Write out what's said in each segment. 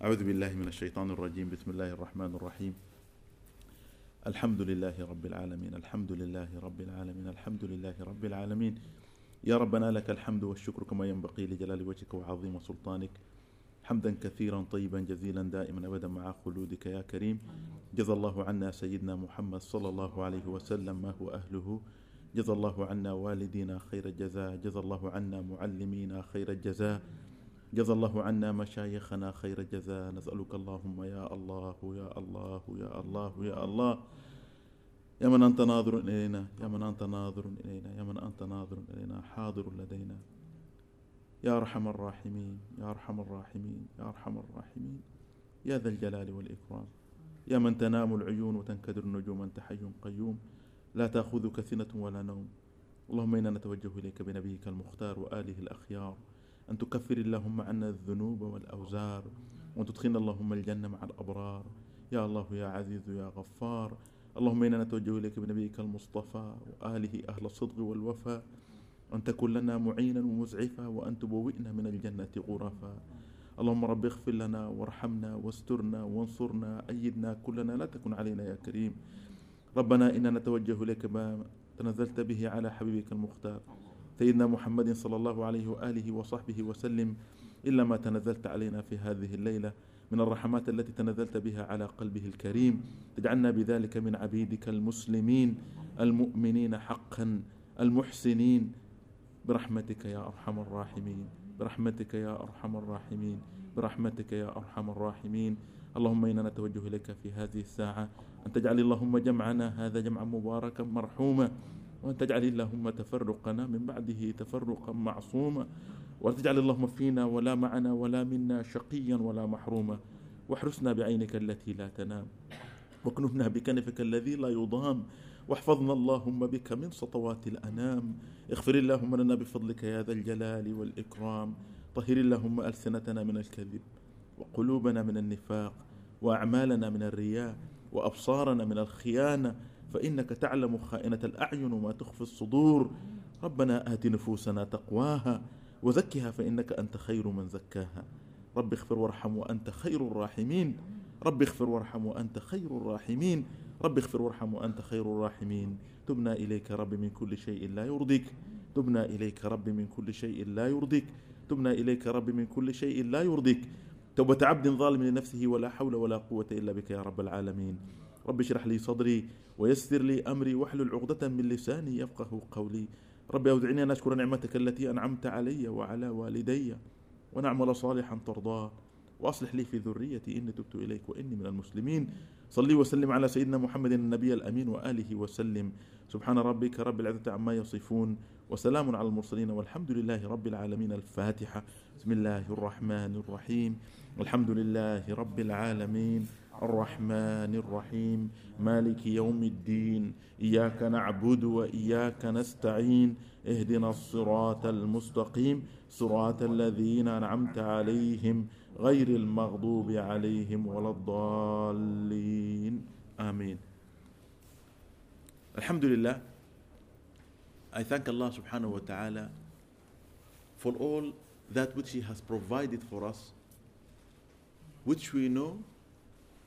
أعوذ بالله من الشيطان الرجيم. بسم الله الرحمن الرحيم. الحمد لله رب العالمين. الحمد لله رب العالمين. الحمد لله رب العالمين. يا ربنا لك الحمد والشكر كما ينبغي لجلال وجهك وعظيم سلطانك. حمدا كثيرا طيبا جزيلا دائما أبدا مع خلودك يا كريم. جزى الله عنا سيدنا محمد صلى الله عليه وسلم. ما هو أهله؟ جزى الله عنا والدينا خير الجزاء. جزى الله عنا معلمينا خير الجزاء. جزى الله عنا مشايخنا خير الجزاء نسألك اللهم يا الله يا الله يا الله يا الله. يا من أنت ناظر إلينا يا من أنت ناظر إلينا يا من أنت ناظر إلينا حاضر لدينا. يا أرحم الراحمين يا أرحم الراحمين يا أرحم الراحمين. يا ذا الجلال والإكرام. يا من تنام العيون وتنكدر النجوم أنت حي قيوم. لا تأخذك سنة ولا نوم. اللهم إنا نتوجه إليك بنبيك المختار وآله الأخيار. أن تكفر اللهم عنا الذنوب والأوزار وأن تدخلنا اللهم الجنة مع الأبرار. يا الله يا عزيز يا غفار. اللهم إنا نتوجه إليك بنبيك المصطفى وآله أهل الصدق والوفاء أن تكون لنا معينا ومزعفا وأن تبوئنا من الجنة غرفا. اللهم رب اغفر لنا وارحمنا واسترنا وانصرنا أيدنا كلنا لا تكن علينا يا كريم. ربنا إنا نتوجه إليك ما تنزلت به على حبيبك المختار. سيدنا محمد صلى الله عليه وآله وصحبه وسلم إلا ما تنزلت علينا في هذه الليلة من الرحمات التي تنزلت بها على قلبه الكريم. تجعلنا بذلك من عبيدك المسلمين المؤمنين حقا المحسنين. برحمتك يا أرحم الراحمين برحمتك يا أرحم الراحمين برحمتك يا أرحم الراحمين. اللهم إنا نتوجه إليك في هذه الساعة. أن تجعل اللهم جمعنا هذا جمعا مباركا مرحوما. وأن تجعل اللهم تفرقنا من بعده تفرقا معصوما وأن تجعل اللهم فينا ولا معنا ولا منا شقيا ولا محروما. واحرسنا بعينك التي لا تنام. واكنفنا بكنفك الذي لا يضام. واحفظنا اللهم بك من سطوات الأنام. اغفر اللهم لنا بفضلك يا ذا الجلال والإكرام. طهر اللهم ألسنتنا من الكذب وقلوبنا من النفاق. وأعمالنا من الرياء. وأبصارنا من الخيانة. فإنك تعلم خائنة الأعين وما تخفي الصدور. ربنا آت نفوسنا تقواها وزكها فإنك أنت خير من زكاها. رب اغفر وارحم وأنت خير الراحمين. رب اغفر وارحم وأنت خير الراحمين. رب اغفر وارحم وأنت خير الراحمين. تبنا إليك رب من كل شيء لا يرضيك. تبنا إليك رب من كل شيء لا يرضيك. تبنا إليك رب من كل شيء لا يرضيك. توبة عبد ظالم لنفسه ولا حول ولا قوة إلا بك يا رب العالمين. رب اشرح لي صدري ويسر لي أمري واحلل عقدة من لساني يفقه قولي. رب أودعني أن أشكر نعمتك التي أنعمت علي وعلى والدي ونعمل صالحا ترضاه. وأصلح لي في ذريتي إني تبت إليك وإني من المسلمين. صلي وسلم على سيدنا محمد النبي الأمين وآله وسلم. سبحان ربك رب العزة عما يصفون وسلام على المرسلين والحمد لله رب العالمين. الفاتحة. بسم الله الرحمن الرحيم. الحمد لله رب العالمين. الرحمن الرحيم مالك يوم الدين إياك نعبد وإياك نستعين اهدنا الصراط المستقيم صراط الذين أنعمت عليهم غير المغضوب عليهم ولا الضالين. آمين. الحمد لله I thank Allah subhanahu wa ta'ala for all that which He has provided for us, which we know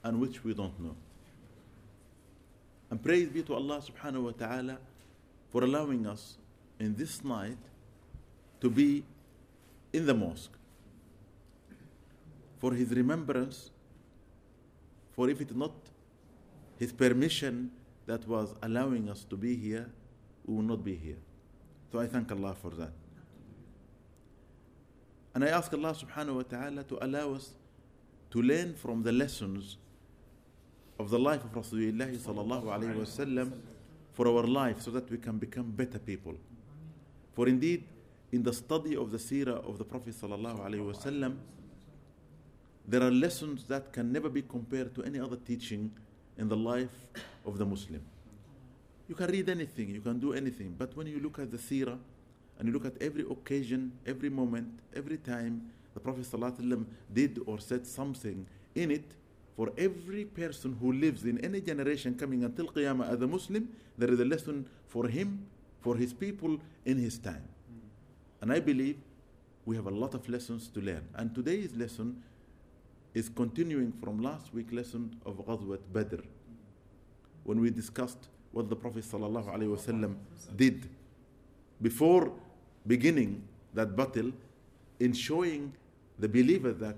and which we don't know. And praise be to Allah subhanahu wa ta'ala for allowing us in this night to be in the mosque for His remembrance, for if it not His permission that was allowing us to be here, we will not be here. So I thank Allah for that. And I ask Allah subhanahu wa ta'ala to allow us to learn from the lessons of the life of Rasulullah sallallahu alayhi wasallam for our life so that we can become better people. For indeed, in the study of the seerah of the Prophet sallallahu alayhi wasallam, there are lessons that can never be compared to any other teaching in the life of the Muslim. You can read anything, you can do anything, but when you look at the seerah and you look at every occasion, every moment, every time the Prophet did or said something in it, for every person who lives in any generation coming until Qiyamah as a Muslim, there is a lesson for him, for his people in his time. And I believe we have a lot of lessons to learn. And today's lesson is continuing from last week's lesson of Ghazwat Badr when we discussed what the Prophet ﷺ did before beginning that battle in showing the believer that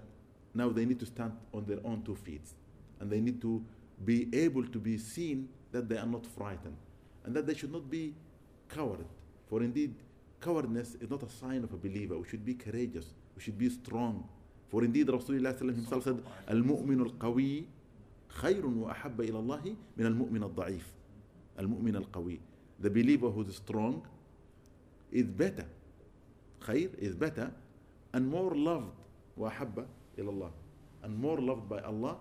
now they need to stand on their own two feet and they need to be able to be seen that they are not frightened and that they should not be coward. For indeed, cowardice is not a sign of a believer. We should be courageous. We should be strong. For indeed, Rasulullah himself said, Al-mu'min al-qawi khayrun wa ahabba ila Allahi min al-mu'min al-da'if. Al-mu'min al-qawi. The believer who is strong is better. Khayr is better and more loved wa ahabba ilallah and more loved by Allah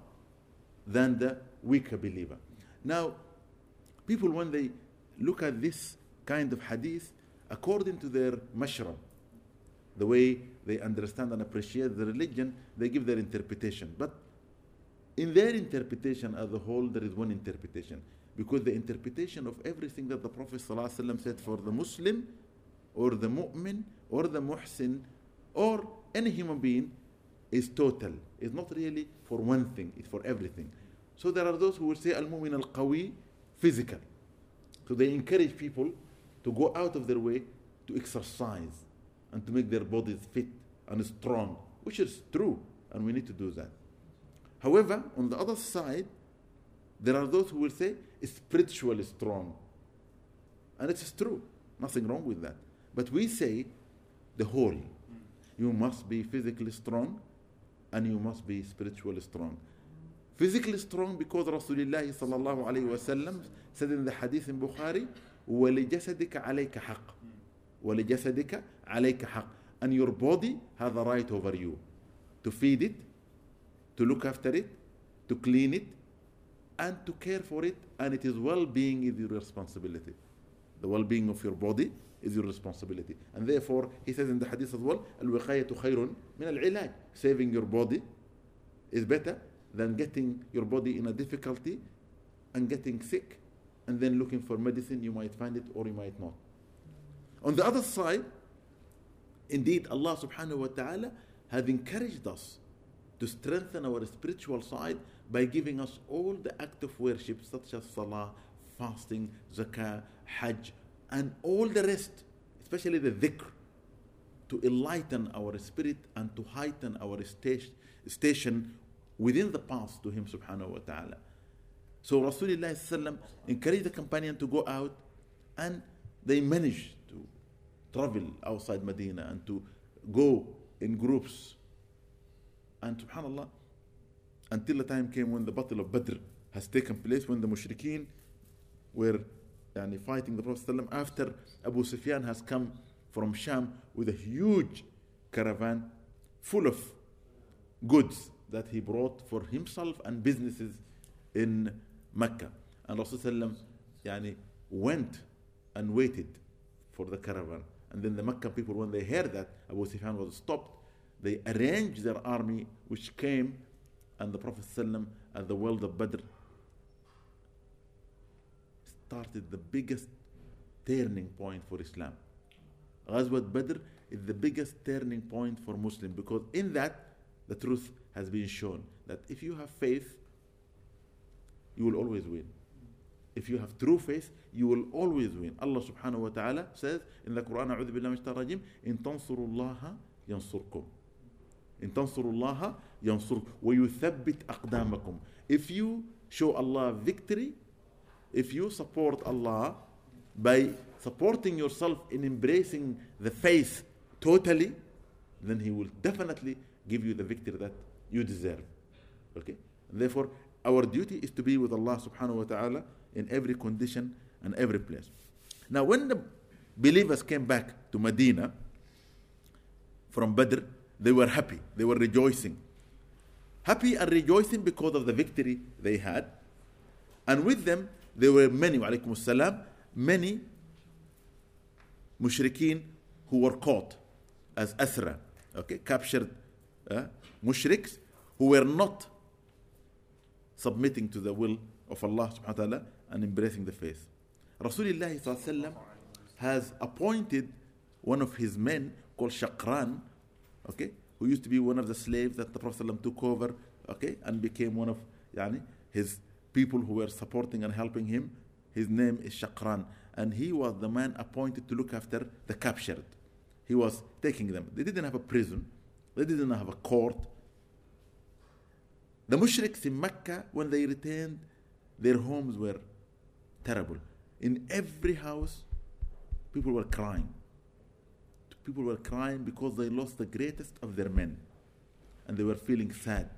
than the weaker believer. Now, people, when they look at this kind of hadith, according to their mashrab, the way they understand and appreciate the religion, they give their interpretation. But in their interpretation as a whole, there is one interpretation. Because the interpretation of everything that the Prophet ﷺ said for the Muslim or the mu'min or the muhsin or any human being is total. It's not really for one thing, it's for everything. So there are those who will say al-mu'min al-qawi physical. So they encourage people to go out of their way to exercise and to make their bodies fit and strong, which is true, and we need to do that. However, on the other side, there are those who will say spiritually strong. And it is true, nothing wrong with that. But we say the whole. You must be physically strong and you must be spiritually strong. Physically strong because Rasulullah sallallahu alayhi wasallam said in the hadith in Bukhari, وَلِجَسَدِكَ عَلَيْكَ حَقٍّ وَلِجَسَدِكَ عَلَيْكَ حَقٍّ And your body has a right over you to feed it, to look after it, to clean it, and to care for it, and it is well-being is your responsibility. The well-being of your body is your responsibility. And therefore, he says in the hadith as well, الوقاية خير من العلاج. Saving your body is better than getting your body in a difficulty and getting sick and then looking for medicine. You might find it or you might not. On the other side, indeed, Allah subhanahu wa ta'ala has encouraged us to strengthen our spiritual side by giving us all the acts of worship such as salah, fasting, zakah, hajj, and all the rest, especially the dhikr, to enlighten our spirit and to heighten our station within the path to Him subhanahu wa ta'ala. So Rasulullah encouraged the companion to go out and they managed to travel outside Medina and to go in groups. And subhanAllah, until the time came when the battle of Badr has taken place, when the mushrikeen were yani, fighting the Prophet ﷺ after Abu Sufyan has come from Sham with a huge caravan full of goods that he brought for himself and businesses in Mecca. And Rasulullah yani, went and waited for the caravan. And then the Mecca people, when they heard that Abu Sufyan was stopped, they arranged their army, which came, and the Prophet ﷺ at the world of Badr started the biggest turning point for Islam. Ghazwat Badr is the biggest turning point for Muslim because in that the truth has been shown that if you have faith, you will always win. If you have true faith, you will always win. Allah subhanahu wa ta'ala says in the Quran, أعوذ بالله من الشيطان الرجيم إن تنصروا الله ينصركم إن تنصروا الله ينصركم ويثبت أقدامكم If you show Allah victory, if you support Allah by supporting yourself in embracing the faith totally, then He will definitely give you the victory that you deserve. Okay? Therefore, our duty is to be with Allah subhanahu wa ta'ala in every condition and every place. Now, when the believers came back to Medina from Badr, they were happy, they were rejoicing. Happy and rejoicing because of the victory they had. And with them, there were many, alaykum salam, many mushrikeen who were caught as asra, okay, captured uh, mushriks who were not submitting to the will of Allah subhanahu wa ta'ala and embracing the faith. Rasulullah has appointed one of his men called Shakran, okay, who used to be one of the slaves that the Prophet took over okay, and became one of yani, his people who were supporting and helping him. His name is Shakran, and he was the man appointed to look after the captured. He was taking them. They didn't have a prison, they didn't have a court. The mushriks in Mecca, when they returned, their homes were terrible. In every house, people were crying. People were crying because they lost the greatest of their men and they were feeling sad.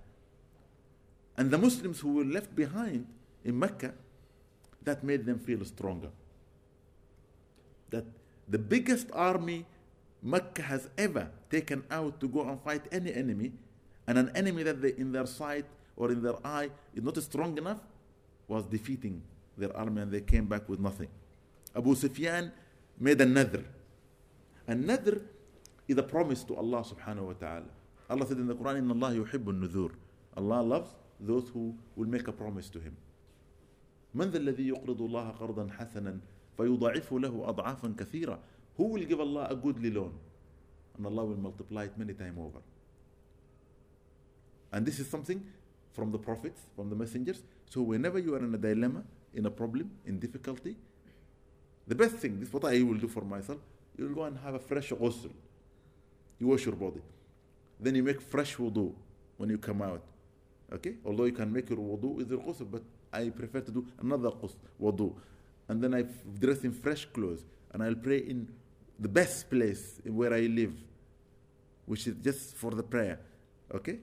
And the Muslims who were left behind in Mecca, that made them feel stronger. That the biggest army Mecca has ever taken out to go and fight any enemy, and an enemy that they, in their sight or in their eye is not strong enough, was defeating their army and they came back with nothing. Abu Sufyan made a nadr. A nadr is a promise to Allah subhanahu wa ta'ala. Allah said in the Quran, Inna Allah. Allah loves those who will make a promise to Him. من ذا الذي يقرض الله قرضا حسنا فيضاعفه له أضعافا كثيرة Who will give Allah a goodly loan? And Allah will multiply it many times over. And this is something from the prophets, from the messengers. So whenever you are in a dilemma, in a problem, in difficulty, the best thing, this is what I will do for myself, you will go and have a fresh ghusl. You wash your body. Then you make fresh wudu when you come out. Okay? Although you can make your wudu with your ghusl, but I prefer to do another ghusl, wudu. And then I dress in fresh clothes and I'll pray in the best place where I live, which is just for the prayer. Okay?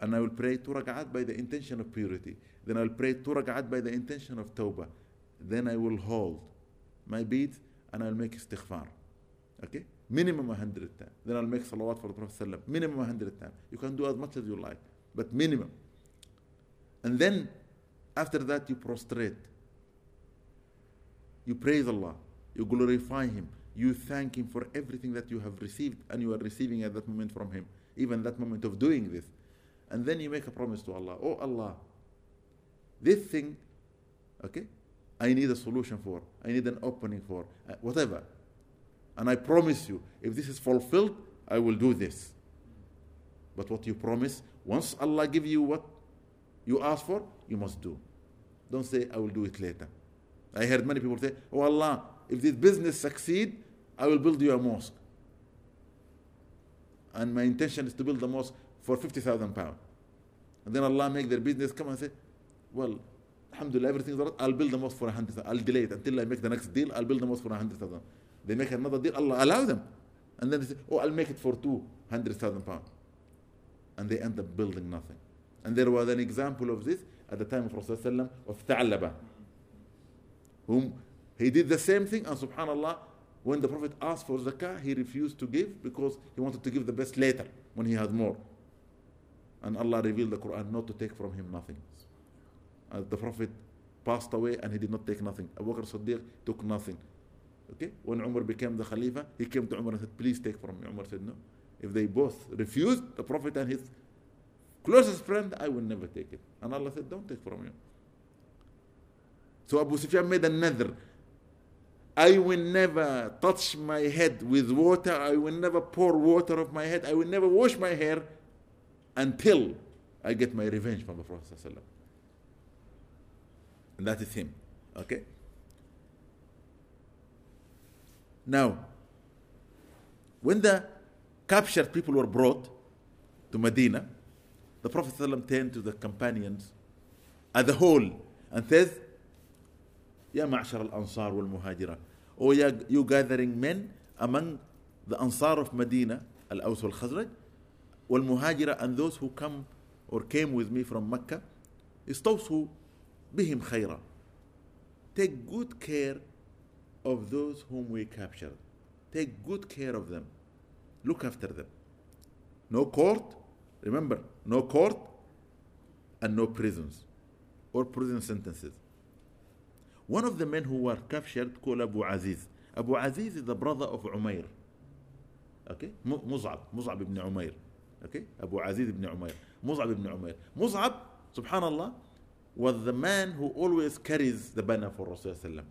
And I will pray two rak'at by the intention of purity. Then I'll pray two rak'at by the intention of tawbah. Then I will hold my beads and I'll make istighfar. Okay? Minimum 100 times. Then I'll make salawat for the Prophet. Minimum 100 times. You can do as much as you like, but minimum. And then after that, you prostrate. You praise Allah. You glorify Him. You thank Him for everything that you have received and you are receiving at that moment from Him, even that moment of doing this. And then you make a promise to Allah Oh Allah, this thing, okay, I need a solution for, I need an opening for, uh, whatever. And I promise you, if this is fulfilled, I will do this. But what you promise, once Allah give you what you ask for, you must do. Don't say, I will do it later. I heard many people say, Oh Allah, if this business succeed, I will build you a mosque. And my intention is to build a mosque for 50,000 pounds. And then Allah make their business come and say, well, alhamdulillah, everything's all right. I'll build a mosque for 100,000. I'll delay it until I make the next deal. I'll build a mosque for 100,000. They make another deal. Allah allow them. And then they say, oh, I'll make it for 200,000 pounds. And they end up building nothing. And there was an example of this at the time of Rasulullah of Tha'laba, whom he did the same thing. And subhanAllah, when the Prophet asked for zakah, he refused to give because he wanted to give the best later when he had more. And Allah revealed the Quran not to take from him nothing. As the Prophet passed away and he did not take nothing. Abu Bakr Siddiq took nothing. Okay? When Umar became the Khalifa, he came to Umar and said, Please take from me. Umar said, No. If they both refused, the Prophet and his closest friend, I will never take it. And Allah said, Don't take from him. So Abu Sufyan made another. I will never touch my head with water. I will never pour water off my head. I will never wash my hair until I get my revenge from the Prophet. And that is him. Okay? Now, when the captured people were brought to Medina, the Prophet ﷺ turned to the companions as a whole and says, Ya ma'ashar al-ansar wal-muhajira. O you gathering men among the ansar of Medina, al-Aws wal-Khazraj, wal-muhajira and those who come or came with me from Mecca, istawsu bihim khayra. Take good care of those whom we captured. Take good care of them. Look after them. No court. Remember, no court and no prisons or prison sentences. One of the men who were captured called Abu Aziz. Abu Aziz is the brother of Umair. Okay? Mus'ab, Mus'ab ibn Umair. Okay? Abu Aziz ibn Umair. Mus'ab ibn Umair. Mus'ab, subhanallah, was the man who always carries the banner for Rasulullah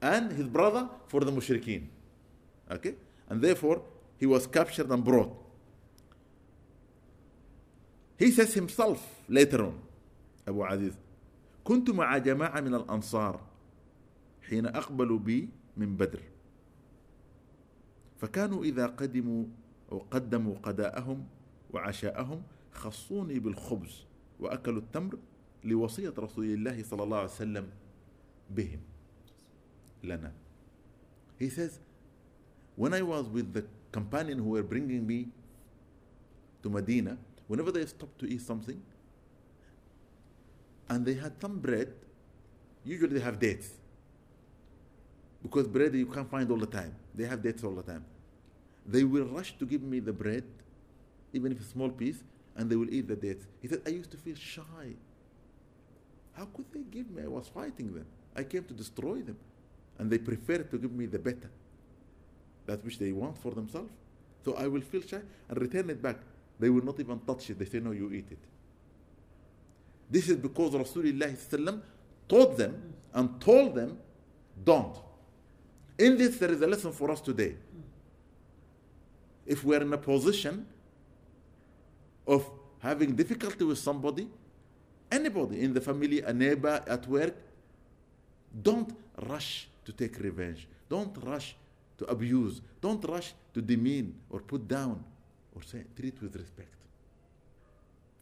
and his brother for the mushrikeen. Okay? And therefore, he was captured and brought. He says himself later on أبو عزيز كنت مع جماعة من الأنصار حين أقبلوا بي من بدر فكانوا إذا قدموا أو قدموا قداءهم وعشاءهم خصوني بالخبز وأكلوا التمر لوصية رسول الله صلى الله عليه وسلم بهم لنا He says when I was with the companion who were bringing me to Medina whenever they stopped to eat something and they had some bread usually they have dates. Because bread you can't find all the time. They have dates all the time. They will rush to give me the bread even if a small piece and they will eat the dates. He said i used to feel shy. How could they give me? I was fighting them. I came to destroy them. And they preferred to give me the better that which they want for themselves. So i will feel shy and return it back they will not even touch it they say no you eat it this is because Rasulullah taught them and told them, don't. In this, there is a lesson for us today. If we're in a position of having difficulty with somebody, anybody in the family, a neighbor, at work, don't rush to take revenge. Don't rush to abuse. Don't rush to demean or put down or say, treat with respect.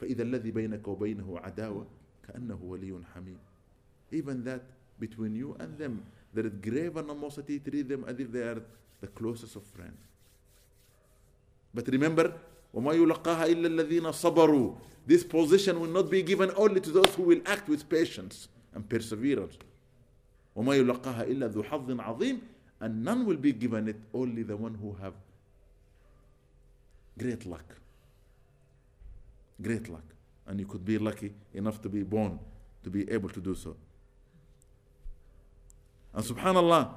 فإذا الذي بينك وبينه عداوة كأنه ولي حميم even that between you and them there is grave animosity treat them as if they are the closest of friends but remember وما يلقاها إلا الذين صبروا this position will not be given only to those who will act with patience and perseverance وما يلقاها إلا ذو حظ عظيم and none will be given it only the one who have great luck Great luck. And you could be lucky enough to be born to be able to do so. And subhanAllah,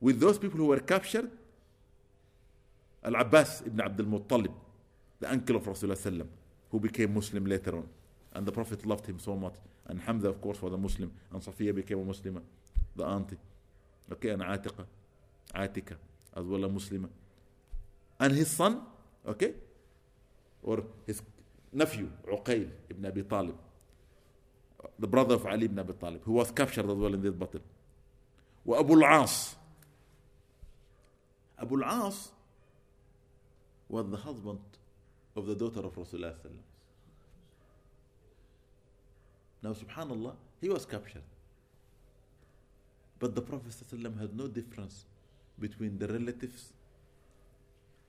with those people who were captured, Al Abbas ibn Abdul Muttalib, the uncle of Rasulullah, who became Muslim later on. And the Prophet loved him so much. And Hamza, of course, was a Muslim. And Safiya became a Muslim, the auntie. Okay, and Atiqa, Atika, as well a Muslim and his son, okay, or his nephew, Uqayl ibn Abi Talib, the brother of Ali ibn Abi Talib, who was captured as well in this battle. Abu al-As. Abu al-As was the husband of the daughter of Rasulullah Now, subhanallah, he was captured. But the Prophet had no difference between the relatives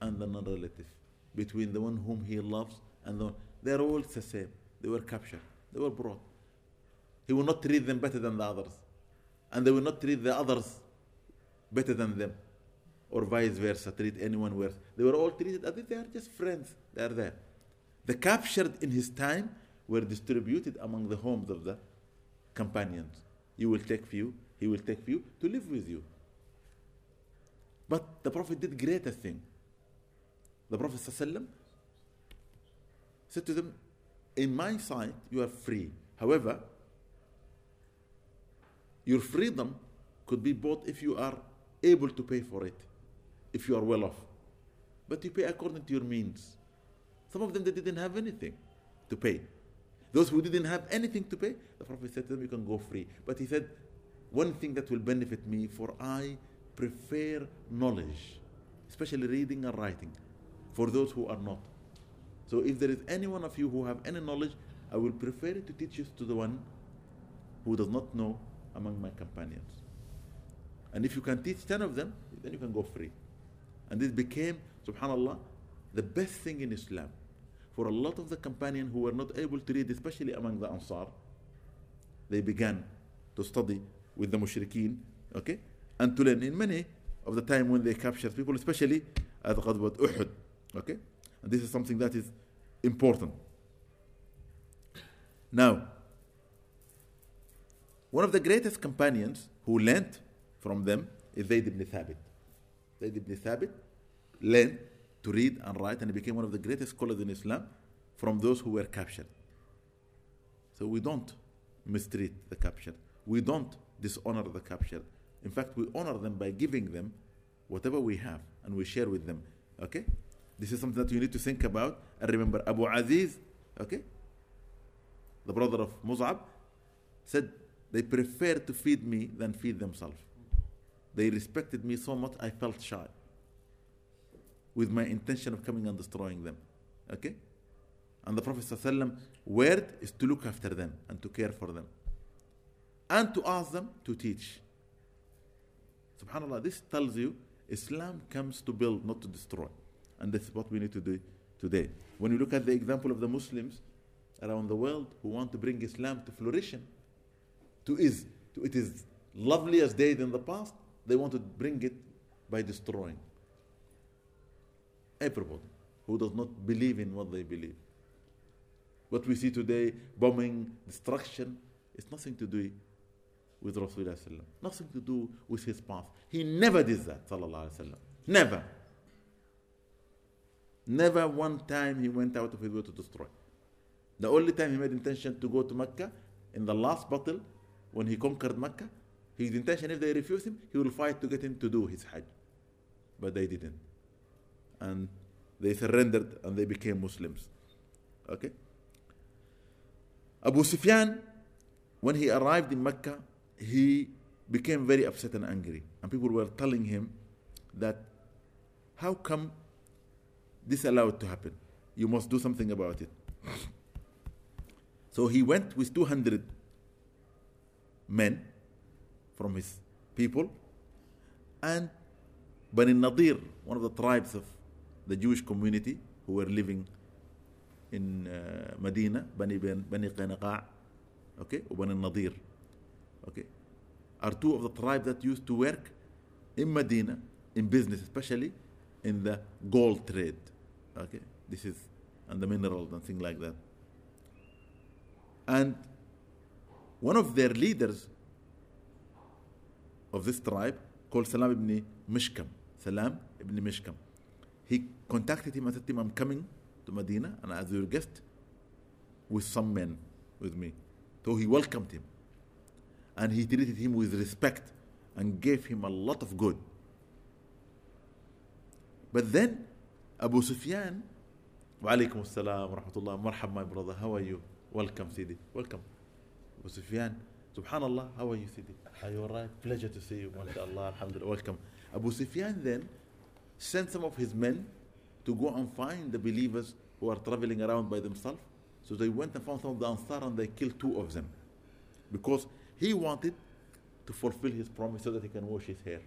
and the non-relative, between the one whom he loves and the one. They're all the same. They were captured. They were brought. He will not treat them better than the others. And they will not treat the others better than them. Or vice versa, treat anyone worse. They were all treated as if they are just friends. They are there. The captured in his time were distributed among the homes of the companions. You will take few, he will take few to live with you. But the Prophet did greater thing. The Prophet ﷺ said to them, In my sight, you are free. However, your freedom could be bought if you are able to pay for it, if you are well off. But you pay according to your means. Some of them they didn't have anything to pay. Those who didn't have anything to pay, the Prophet said to them, You can go free. But he said, One thing that will benefit me, for I prefer knowledge, especially reading and writing for those who are not. So if there is any one of you who have any knowledge, I will prefer to teach it to the one who does not know among my companions. And if you can teach 10 of them, then you can go free. And this became, subhanAllah, the best thing in Islam. For a lot of the companions who were not able to read, especially among the Ansar, they began to study with the mushrikeen, okay? And to learn in many of the time when they captured people, especially at Ghazwat Uhud. Okay? And this is something that is important. Now, one of the greatest companions who learned from them is Zayd ibn Thabit. Zayd ibn Thabit learned to read and write and he became one of the greatest scholars in Islam from those who were captured. So we don't mistreat the captured. We don't dishonor the captured. In fact, we honor them by giving them whatever we have and we share with them. Okay? This is something that you need to think about. And remember, Abu Aziz, okay, the brother of Mus'ab, said they preferred to feed me than feed themselves. They respected me so much, I felt shy with my intention of coming and destroying them. Okay? And the Prophet ﷺ word is to look after them and to care for them. And to ask them to teach. Subhanallah, this tells you Islam comes to build, not to destroy. And that's what we need to do today. When you look at the example of the Muslims around the world who want to bring Islam to flourishing, to is to it is lovely as days in the past, they want to bring it by destroying. Everybody who does not believe in what they believe. What we see today, bombing, destruction, it's nothing to do with Rasulullah nothing to do with his path. He never did that, sallallahu alaihi wasallam. Never. Never one time he went out of his way to destroy. The only time he made intention to go to Mecca in the last battle, when he conquered Mecca, his intention, if they refuse him, he will fight to get him to do his Hajj. But they didn't. And they surrendered and they became Muslims. Okay? Abu Sufyan, when he arrived in Mecca, he became very upset and angry. And people were telling him that how come this allowed to happen? You must do something about it. So he went with 200 men from his people and Bani Nadir, one of the tribes of the Jewish community who were living in uh, Medina, Bani, Bani Qaynaqa, okay, Bani Nadir, okay, are two of the tribes that used to work in Medina, in business especially, in the gold trade, okay, this is, and the minerals and things like that. And one of their leaders of this tribe, called Salam ibn Mishkam, Salam ibn Mishkam, he contacted him and said I'm coming to Medina and as your guest with some men with me. So he welcomed him and he treated him with respect and gave him a lot of good. But then Abu Sufyan, alaykum assalam wa rahmatullah, marhab my brother, how are you? Welcome Sidi, welcome. Abu Sufyan, subhanallah, how are you Sidi? Are you alright? Pleasure to see you, mashallah, alhamdulillah, welcome. Abu Sufyan then sent some of his men to go and find the believers who are traveling around by themselves. So they went and found some of the Ansar and they killed two of them. Because he wanted to fulfill his promise so that he can wash his hair.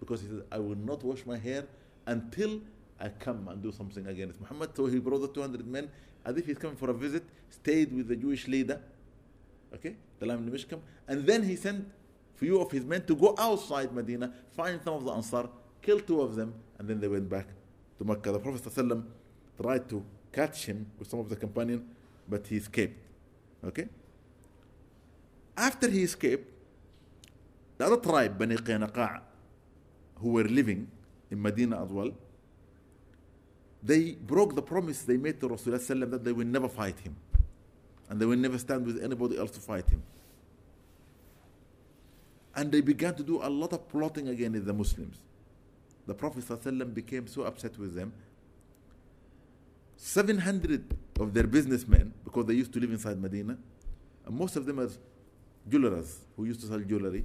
Because he said, I will not wash my hair until I come and do something against Muhammad. So he brought the 200 men as if he's coming for a visit, stayed with the Jewish leader, okay, the Lam Mishkam, and then he sent few of his men to go outside Medina, find some of the Ansar, kill two of them, and then they went back to Mecca. The Prophet ﷺ tried to catch him with some of the companions, but he escaped. Okay? After he escaped, the other tribe, Bani Qaynaqa', who were living in Medina as well, they broke the promise they made to Rasulullah that they will never fight him. And they will never stand with anybody else to fight him. And they began to do a lot of plotting against the Muslims. The Prophet ﷺ became so upset with them. 700 of their businessmen, because they used to live inside Medina, and most of them are jewelers who used to sell jewelry,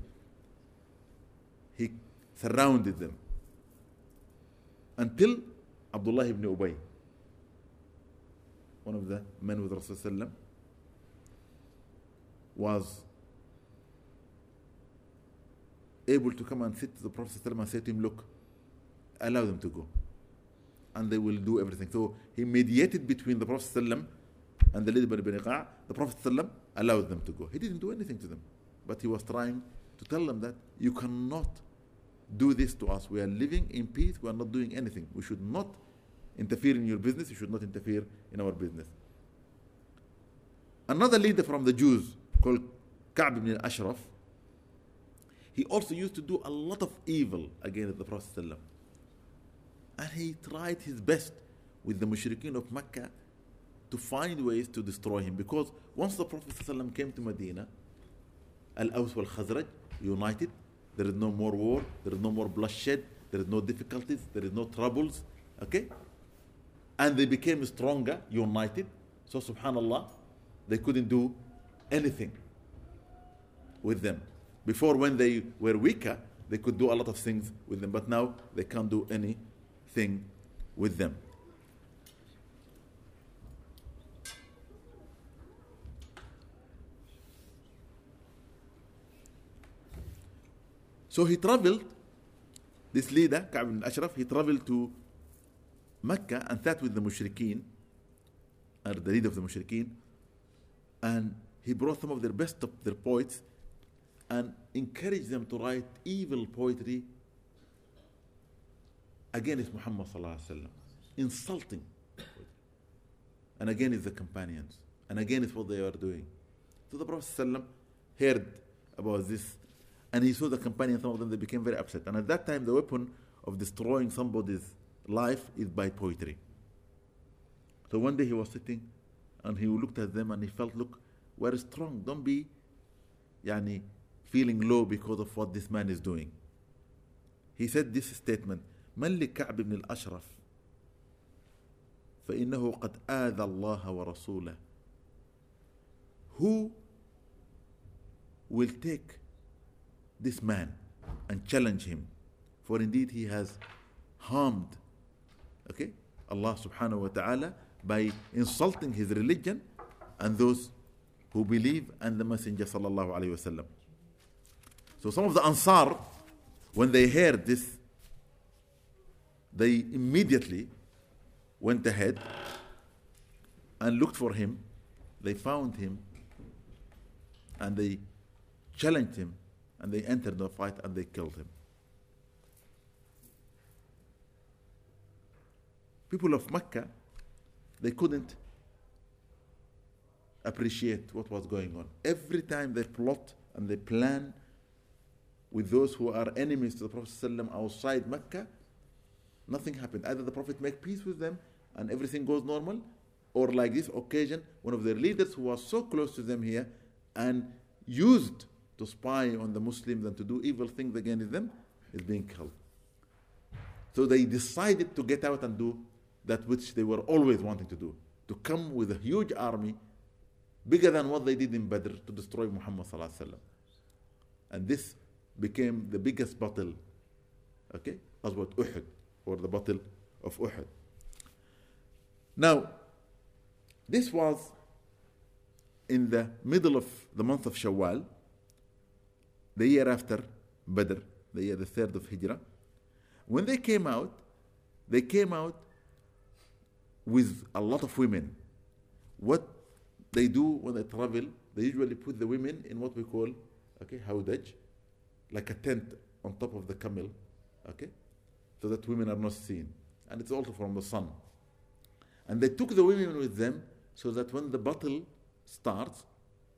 he surrounded them until Abdullah ibn Ubay, one of the men with Rasulullah, was able to come and sit to the Prophet and say to him, Look, allow them to go. And they will do everything. So he mediated between the Prophet and the leader Bani Qa'. The Prophet allowed them to go. He didn't do anything to them. But he was trying to tell them that you cannot do this to us. We are living in peace. We are not doing anything. We should not interfere in your business. You should not interfere in our business. Another leader from the Jews called Ka'b ibn al-Ashraf, he also used to do a lot of evil against the Prophet ﷺ. And he tried his best with the mushrikeen of Mecca to find ways to destroy him. Because once the Prophet ﷺ came to Medina, Al-Aws wal Khazraj united, there is no more war, there is no more bloodshed, there is no difficulties, there is no troubles. Okay? and they became stronger, united. So, subhanAllah, they couldn't do anything with them. Before, when they were weaker, they could do a lot of things with them, but now they can't do anything with them. So he traveled, this leader, Ka'b ibn Ashraf, he traveled to Mecca and sat with the mushrikeen, or the leader of the mushrikeen, and he brought some of their best of their poets and encouraged them to write evil poetry against Muhammad insulting, and again it's the companions, and again it's what they were doing. So the Prophet heard about this, and he saw the companions. Some of them they became very upset, and at that time the weapon of destroying somebody's life is by poetry. So one day he was sitting, and he looked at them, and he felt, look, we're strong. Don't be, yani, feeling low because of what this man is doing. He said this statement من لكعب بن الأشرف فإنه قد آذى الله ورسوله Who will take this man and challenge him. For indeed he has harmed okay Allah subhanahu wa ta'ala by insulting his religion and those who believe and the messenger sallallahu alayhi wasallam so some of the Ansar, when they heard this, they immediately went ahead and looked for him. They found him and they challenged him and they entered the fight and they killed him. People of Mecca, they couldn't appreciate what was going on. Every time they plot and they plan with those who are enemies to the Prophet ﷺ outside Mecca, nothing happened. Either the Prophet make peace with them and everything goes normal, or like this occasion, one of their leaders who was so close to them here and used to spy on the Muslims and to do evil things against them is being killed. So they decided to get out and do that which they were always wanting to do to come with a huge army bigger than what they did in Badr to destroy Muhammad. And this became the biggest battle, okay, Ghazwat Uhud, or the battle of Uhud. Now, this was in the middle of the month of Shawwal, the year after Badr, the year the third of Hijrah. When they came out, they came out with a lot of women. What they do when they travel, they usually put the women in what we call okay, hawdaj, like a tent on top of the camel, okay, so that women are not seen. And it's also from the sun. And they took the women with them so that when the battle starts,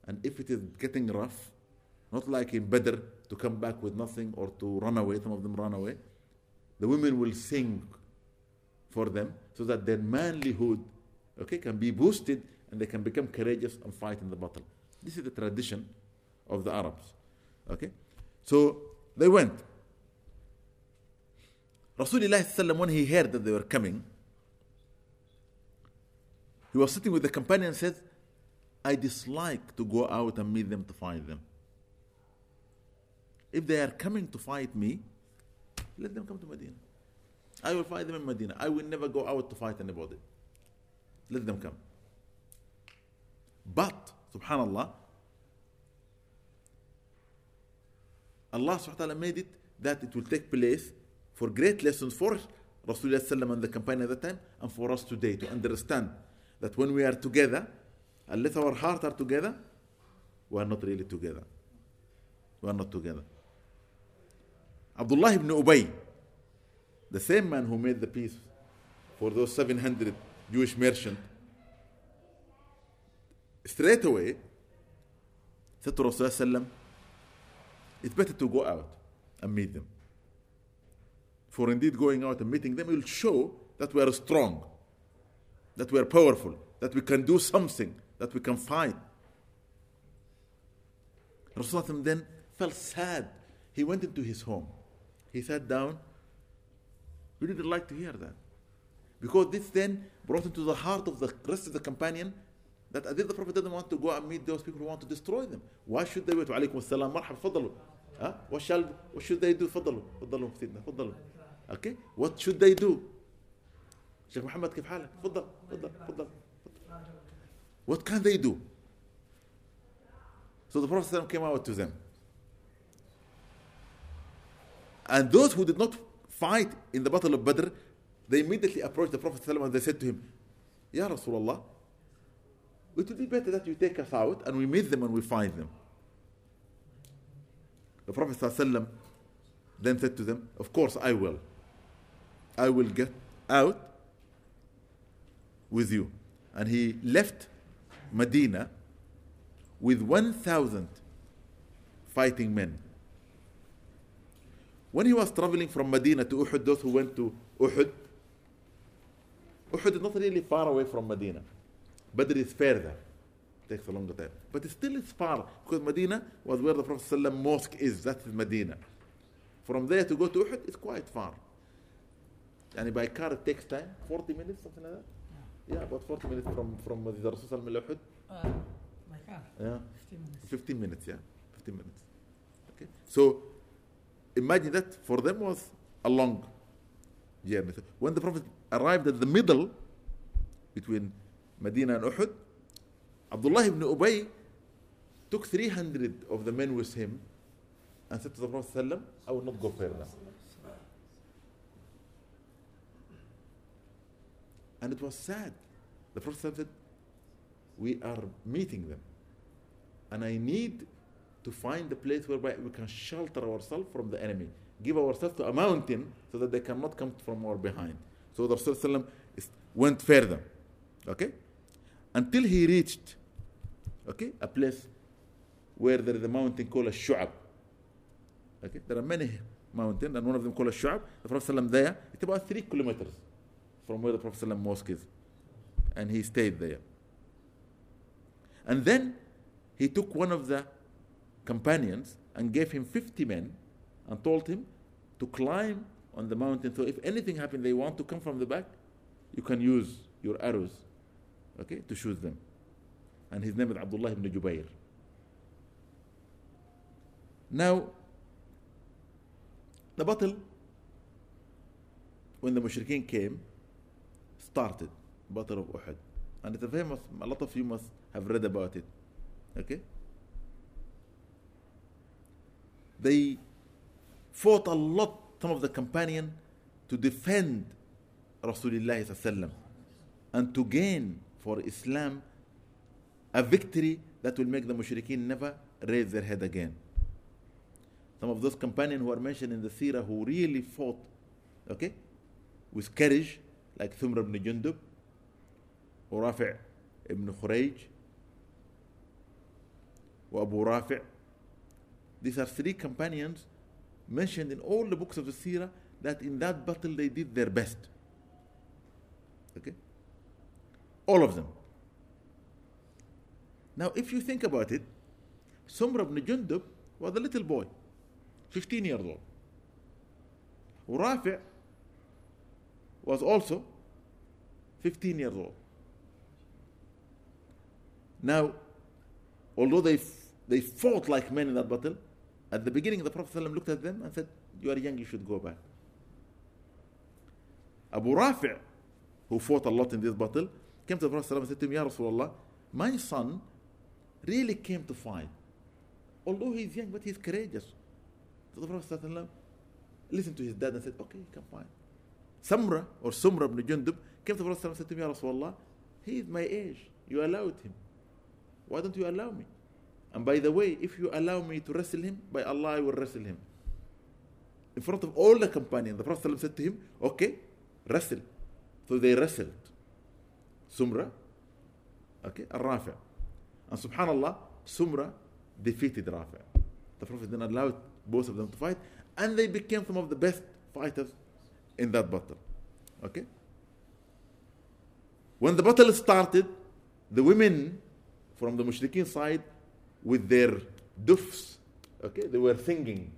and if it is getting rough, not like in Badr to come back with nothing or to run away, some of them run away, the women will sing for them so that their manlyhood okay, can be boosted and they can become courageous and fight in the battle. This is the tradition of the Arabs. Okay? So they went. Rasulullah when he heard that they were coming, he was sitting with the companion and said, I dislike to go out and meet them to fight them. If they are coming to fight me, let them come to Medina. I will fight them in Medina. I will never go out to fight anybody. Let them come. But, subhanAllah, Allah subhanahu wa ta'ala made it that it will take place for great lessons for Rasulullah and the companion at the time and for us today to understand that when we are together, unless our hearts are together, we are not really together. We are not together. Abdullah ibn Ubay, the same man who made the peace for those 700 Jewish merchants, straight away said to Rasulullah it's better to go out and meet them. For indeed, going out and meeting them will show that we are strong, that we are powerful, that we can do something, that we can fight. Rasulullah then felt sad. He went into his home. He sat down. We didn't like to hear that. Because this then brought into the heart of the rest of the companion that as if the Prophet doesn't want to go and meet those people who want to destroy them. Why should they wait? وعليكم السلام مرحبا تفضلوا. Huh? What shall what should they do? تفضلوا تفضلوا سيدنا تفضلوا. Okay? What should they do? شيخ محمد كيف حالك؟ تفضل تفضل تفضل. What can they do? So the Prophet came out to them. And those who did not fight in the Battle of Badr, they immediately approached the Prophet and they said to him, Ya Rasulullah, it would be better that you take us out and we meet them and we find them. The Prophet ﷺ then said to them, Of course I will. I will get out with you. And he left Medina with 1,000 fighting men. When he was traveling from Medina to Uhud, those who went to Uhud, Uhud is not really far away from Medina. Badr is further. Takes a longer time. But it still is far because Medina was where the Prophet ﷺ mosque is. That is Medina. From there to go to Uhud is quite far. And by car it takes time, 40 minutes, something like that. Yeah, about 40 minutes from from the Rasul Sallallahu Uhud. Uh, my car, Yeah, 15 minutes. 15 minutes. Yeah, 15 minutes. Okay, so imagine that for them was a long journey. So when the Prophet arrived at the middle between Medina and Uhud, Abdullah ibn Ubay took 300 of the men with him and said to the Prophet, I will not go further. And it was sad. The Prophet said, We are meeting them. And I need to find the place whereby we can shelter ourselves from the enemy, give ourselves to a mountain so that they cannot come from our behind. So the Rasulullah went further, okay, until he reached, okay, a place where there is a mountain called a Shu'ab. Okay, there are many mountains, and one of them called a Shu'ab. The Prophet there, it's about three kilometers from where the Prophet mosque is, and he stayed there. And then he took one of the companions and gave him 50 men and told him to climb on the mountain. So if anything happened, they want to come from the back, you can use your arrows, okay, to shoot them. And his name is Abdullah ibn Jubair. Now, the battle, when the mushrikeen came, started, Battle of Uhud. And it's a famous, a lot of you must have read about it. Okay? They fought a lot, some of the companion, to defend Rasulullah and to gain for Islam a victory that will make the mushrikeen never raise their head again. Some of those companions who are mentioned in the seerah who really fought, okay, with courage, like Thumr ibn Jundub, or Rafi' ibn Khurayj, Abu Rafi'. These are three companions mentioned in all the books of the seerah that in that battle they did their best. Okay? All of them. Now, if you think about it, Sumra ibn Jundub was a little boy, 15 years old. Rafi' was also 15 years old. Now, although they, f- they fought like men in that battle, at the beginning the Prophet ﷺ looked at them and said, You are young, you should go back. Abu Rafi', who fought a lot in this battle, came to the Prophet ﷺ and said to him, Ya Rasulullah, my son really came to fight. Although he's young, but he's courageous. So the Prophet ﷺ listened to his dad and said, Okay, you can fight. Samra or Sumra ibn Jundub came to the Prophet ﷺ and said to him, Ya Rasulullah, he is my age. You allowed him. Why don't you allow me? And by the way, if you allow me to wrestle him, by Allah I will wrestle him. In front of all the companions, the Prophet said to him, Okay, wrestle. So they wrestled. Sumra, okay, and Rafi'. And subhanallah, Sumra defeated Rafi'. The Prophet then allowed both of them to fight, and they became some of the best fighters in that battle. Okay? When the battle started, the women from the Mushrikeen side, with their dufs, okay, they were singing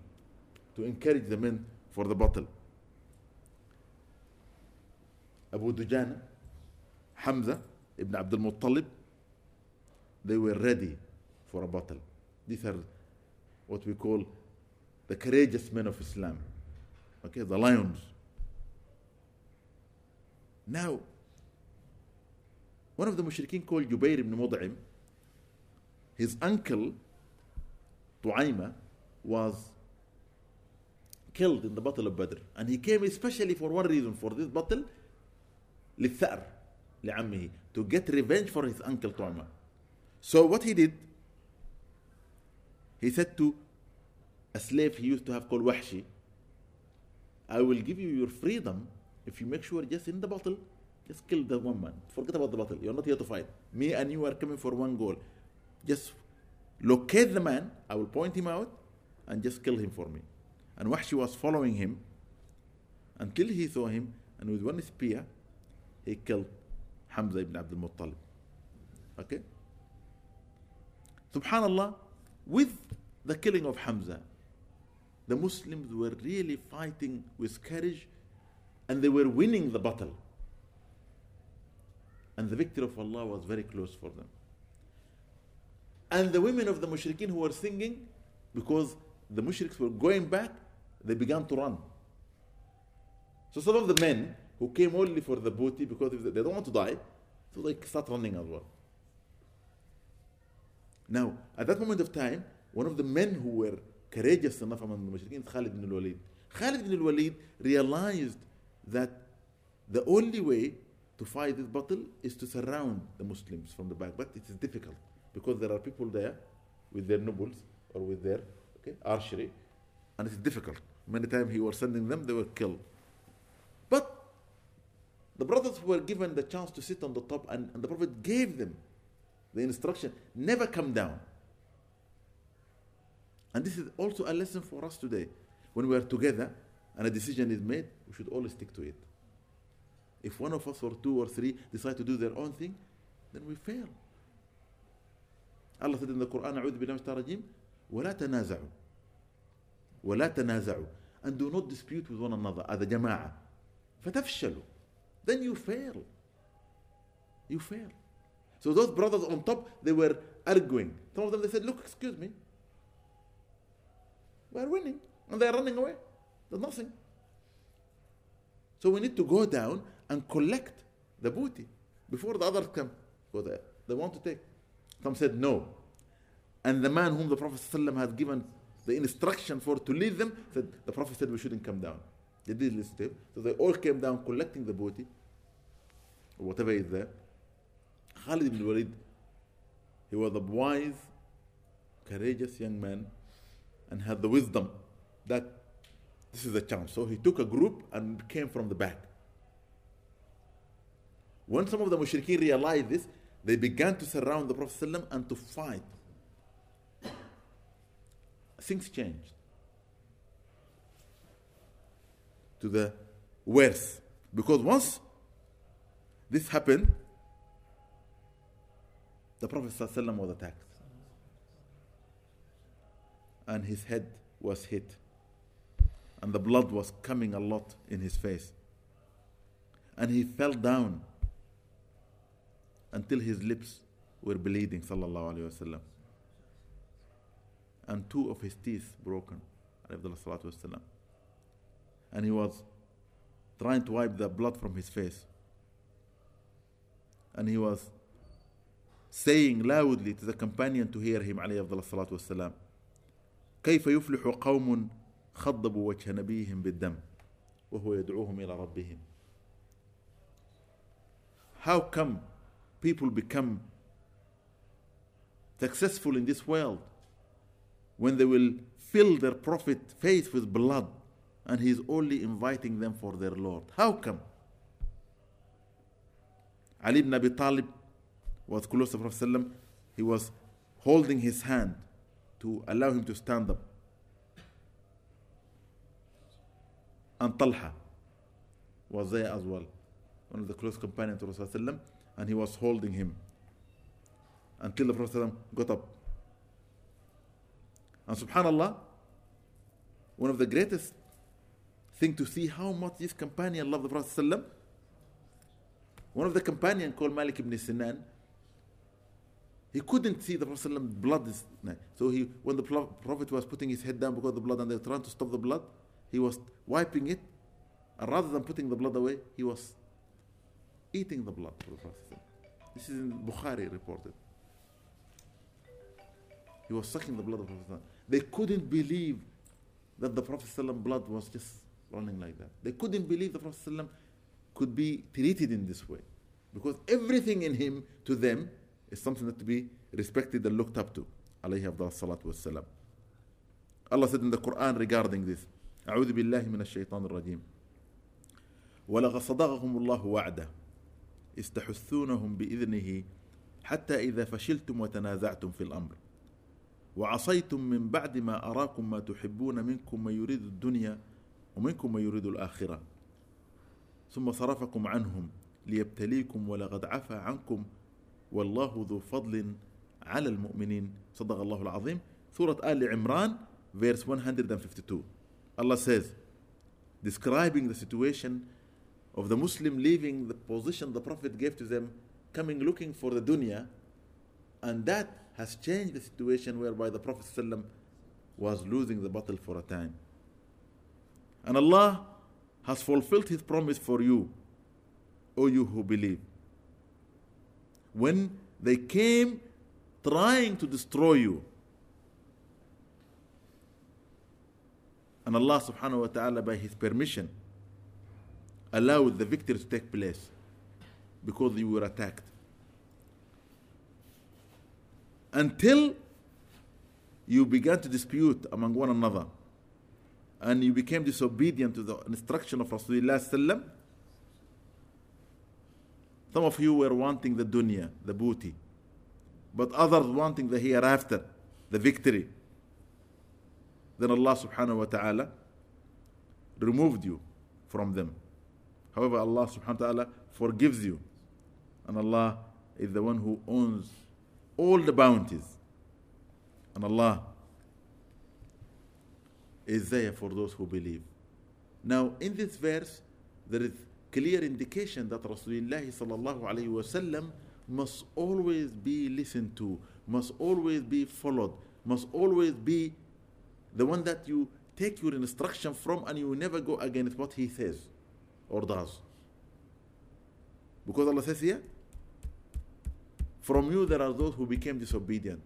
to encourage the men for the battle. Abu Dujana, Hamza, Ibn Abdul Muttalib, they were ready for a battle. These are what we call the courageous men of Islam. Okay, the lions. Now, one of the mushrikeen called Jubair ibn Mut'im, his uncle, Tu'ayma, was killed in the Battle of Badr. And he came especially for one reason, for this battle, للثأر لعمه, to get revenge for his uncle Tu'ayma. So what he did, he said to a slave he used to have called Wahshi, I will give you your freedom if you make sure just in the battle, just kill the one man. Forget about the battle. You're not here to fight. Me and you are coming for one goal. Just locate the man, I will point him out, and just kill him for me. And Wahshi was following him until he saw him, and with one spear, he killed Hamza ibn Abdul Muttalib. Okay? Subhanallah, with the killing of Hamza, the Muslims were really fighting with courage and they were winning the battle. And the victory of Allah was very close for them. And the women of the mushrikeen who were singing, because the mushriks were going back, they began to run. So some of the men who came only for the booty because they don't want to die, so they start running as well. Now, at that moment of time, one of the men who were courageous enough among the mushrikeen is Khalid ibn al-Walid. Khalid ibn al-Walid realized that the only way to fight this battle is to surround the Muslims from the back. But it is difficult because there are people there with their nobles or with their okay, archery, and it is difficult. Many times he was sending them, they were killed. But the brothers were given the chance to sit on the top, and, and the Prophet gave them the instruction never come down. And this is also a lesson for us today. When we are together and a decision is made, we should always stick to it. If one of us or two or three decide to do their own thing, then we fail. In the Quran, أعوذ بالله من الشيطان الرجيم ولا تنازعوا ولا تنازعوا and do not dispute with one another a جماعة فتفشلوا then you fail you fail so those brothers on top they were arguing some of them they said look excuse me we are winning and they are running away there's nothing so we need to go down and collect the booty before the others come because they, they want to take some said no and the man whom the prophet ﷺ had given the instruction for to lead them said the prophet said we shouldn't come down they did listen to him so they all came down collecting the booty or whatever is there Khalid ibn Walid he was a wise courageous young man and had the wisdom that this is a chance. So he took a group and came from the back. When some of the mushrikeen realized this, they began to surround the Prophet ﷺ and to fight. Things changed to the worse. Because once this happened, the Prophet ﷺ was attacked. And his head was hit. And the blood was coming a lot in his face. And he fell down until his lips were bleeding, sallallahu alayhi wasallam. And two of his teeth broken, alayhi salatu wasallam. And he was trying to wipe the blood from his face. And he was saying loudly to the companion to hear him, alayhi salatu wasallam, كيف يفلح قوم خضبوا وجه نبيهم بالدم وهو يدعوهم إلى ربهم How come people become successful in this world when they will fill their prophet face with blood and he is only inviting them for their Lord? How come? Ali ibn Abi Talib was close to Prophet. He was holding his hand to allow him to stand up. And Talha was there as well, one of the close companions of Rasulullah, and he was holding him until the Prophet got up. And subhanallah, one of the greatest thing to see how much this companion loved the Prophet One of the companions called Malik ibn Sinan, he couldn't see the Prophet ﷺ blood. So he, when the Prophet was putting his head down because of the blood and they were trying to stop the blood, he was wiping it. And rather than putting the blood away, he was eating the blood of the Prophet. This is in Bukhari reported. He was sucking the blood of the Prophet. They couldn't believe that the Prophet's blood was just running like that. They couldn't believe the Prophet could be treated in this way. Because everything in him, to them, is something that to be respected and looked up to. Alayhi salatu wassalam. Allah said in the Quran regarding this, أعوذ بالله من الشيطان الرجيم ولقد صدقكم الله وعده استحثونهم بإذنه حتى إذا فشلتم وتنازعتم في الأمر. وعصيتم من بعد ما أراكم ما تحبون منكم من يريد الدنيا ومنكم من يريد الآخرة. ثم صرفكم عنهم ليبتليكم ولقد عفى عنكم والله ذو فضل على المؤمنين. صدق الله العظيم. سورة آل عمران verse 152 Allah says describing the situation of the Muslim leaving the position the Prophet gave to them coming looking for the dunya and that has changed the situation whereby the Prophet was losing the battle for a time. And Allah has fulfilled His promise for you, O you who believe. When they came trying to destroy you, and Allah subhanahu wa ta'ala, by His permission, allowed the victory to take place because you were attacked until you began to dispute among one another and you became disobedient to the instruction of Rasulullah some of you were wanting the dunya, the booty, but others wanting the hereafter, the victory. Then Allah subhanahu wa ta'ala removed you from them. However, Allah subhanahu wa ta'ala forgives you. And Allah is the one who owns all the bounties. And Allah is there for those who believe. Now, in this verse, there is clear indication that Rasulullah sallallahu alayhi wasallam must always be listened to, must always be followed, must always be the one that you take your instruction from and you never go against what he says or does. Because Allah says here, from you there are those who became disobedient,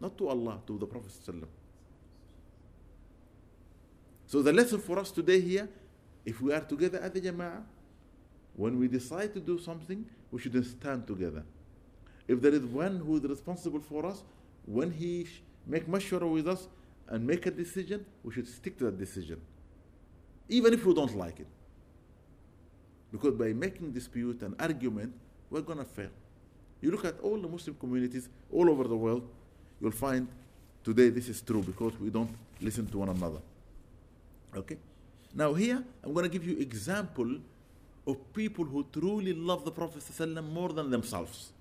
not to Allah, to the Prophet. So the lesson for us today here, if we are together at the Jama'ah, when we decide to do something, we should stand together. If there is one who is responsible for us, when he make mashwara with us and make a decision, we should stick to that decision. Even if we don't like it. Because by making dispute and argument, we're going to fail. You look at all the Muslim communities all over the world, you'll find today this is true because we don't listen to one another. Okay? Now here, I'm going to give you example of people who truly love the Prophet ﷺ more than themselves.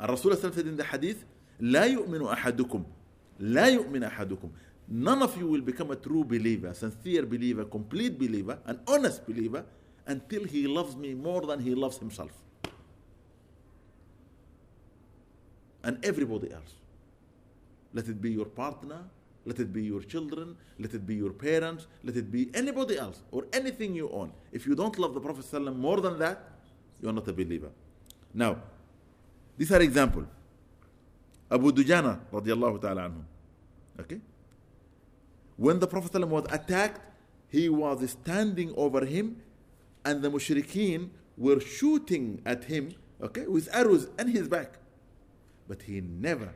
الرسول صلى الله عليه وسلم said in the hadith لا يؤمن أحدكم لا يؤمن أحدكم None of you will become a true believer, sincere believer, complete believer, an honest believer until he loves me more than he loves himself. And everybody else. Let it be your partner, let it be your children, let it be your parents, let it be anybody else or anything you own. If you don't love the Prophet ﷺ more than that, you're not a believer. Now, these are examples. Abu Dujana radiallahu ta'ala anhu. Okay? When the Prophet ﷺ was attacked, he was standing over him and the mushrikeen were shooting at him, okay, with arrows in his back. But he never,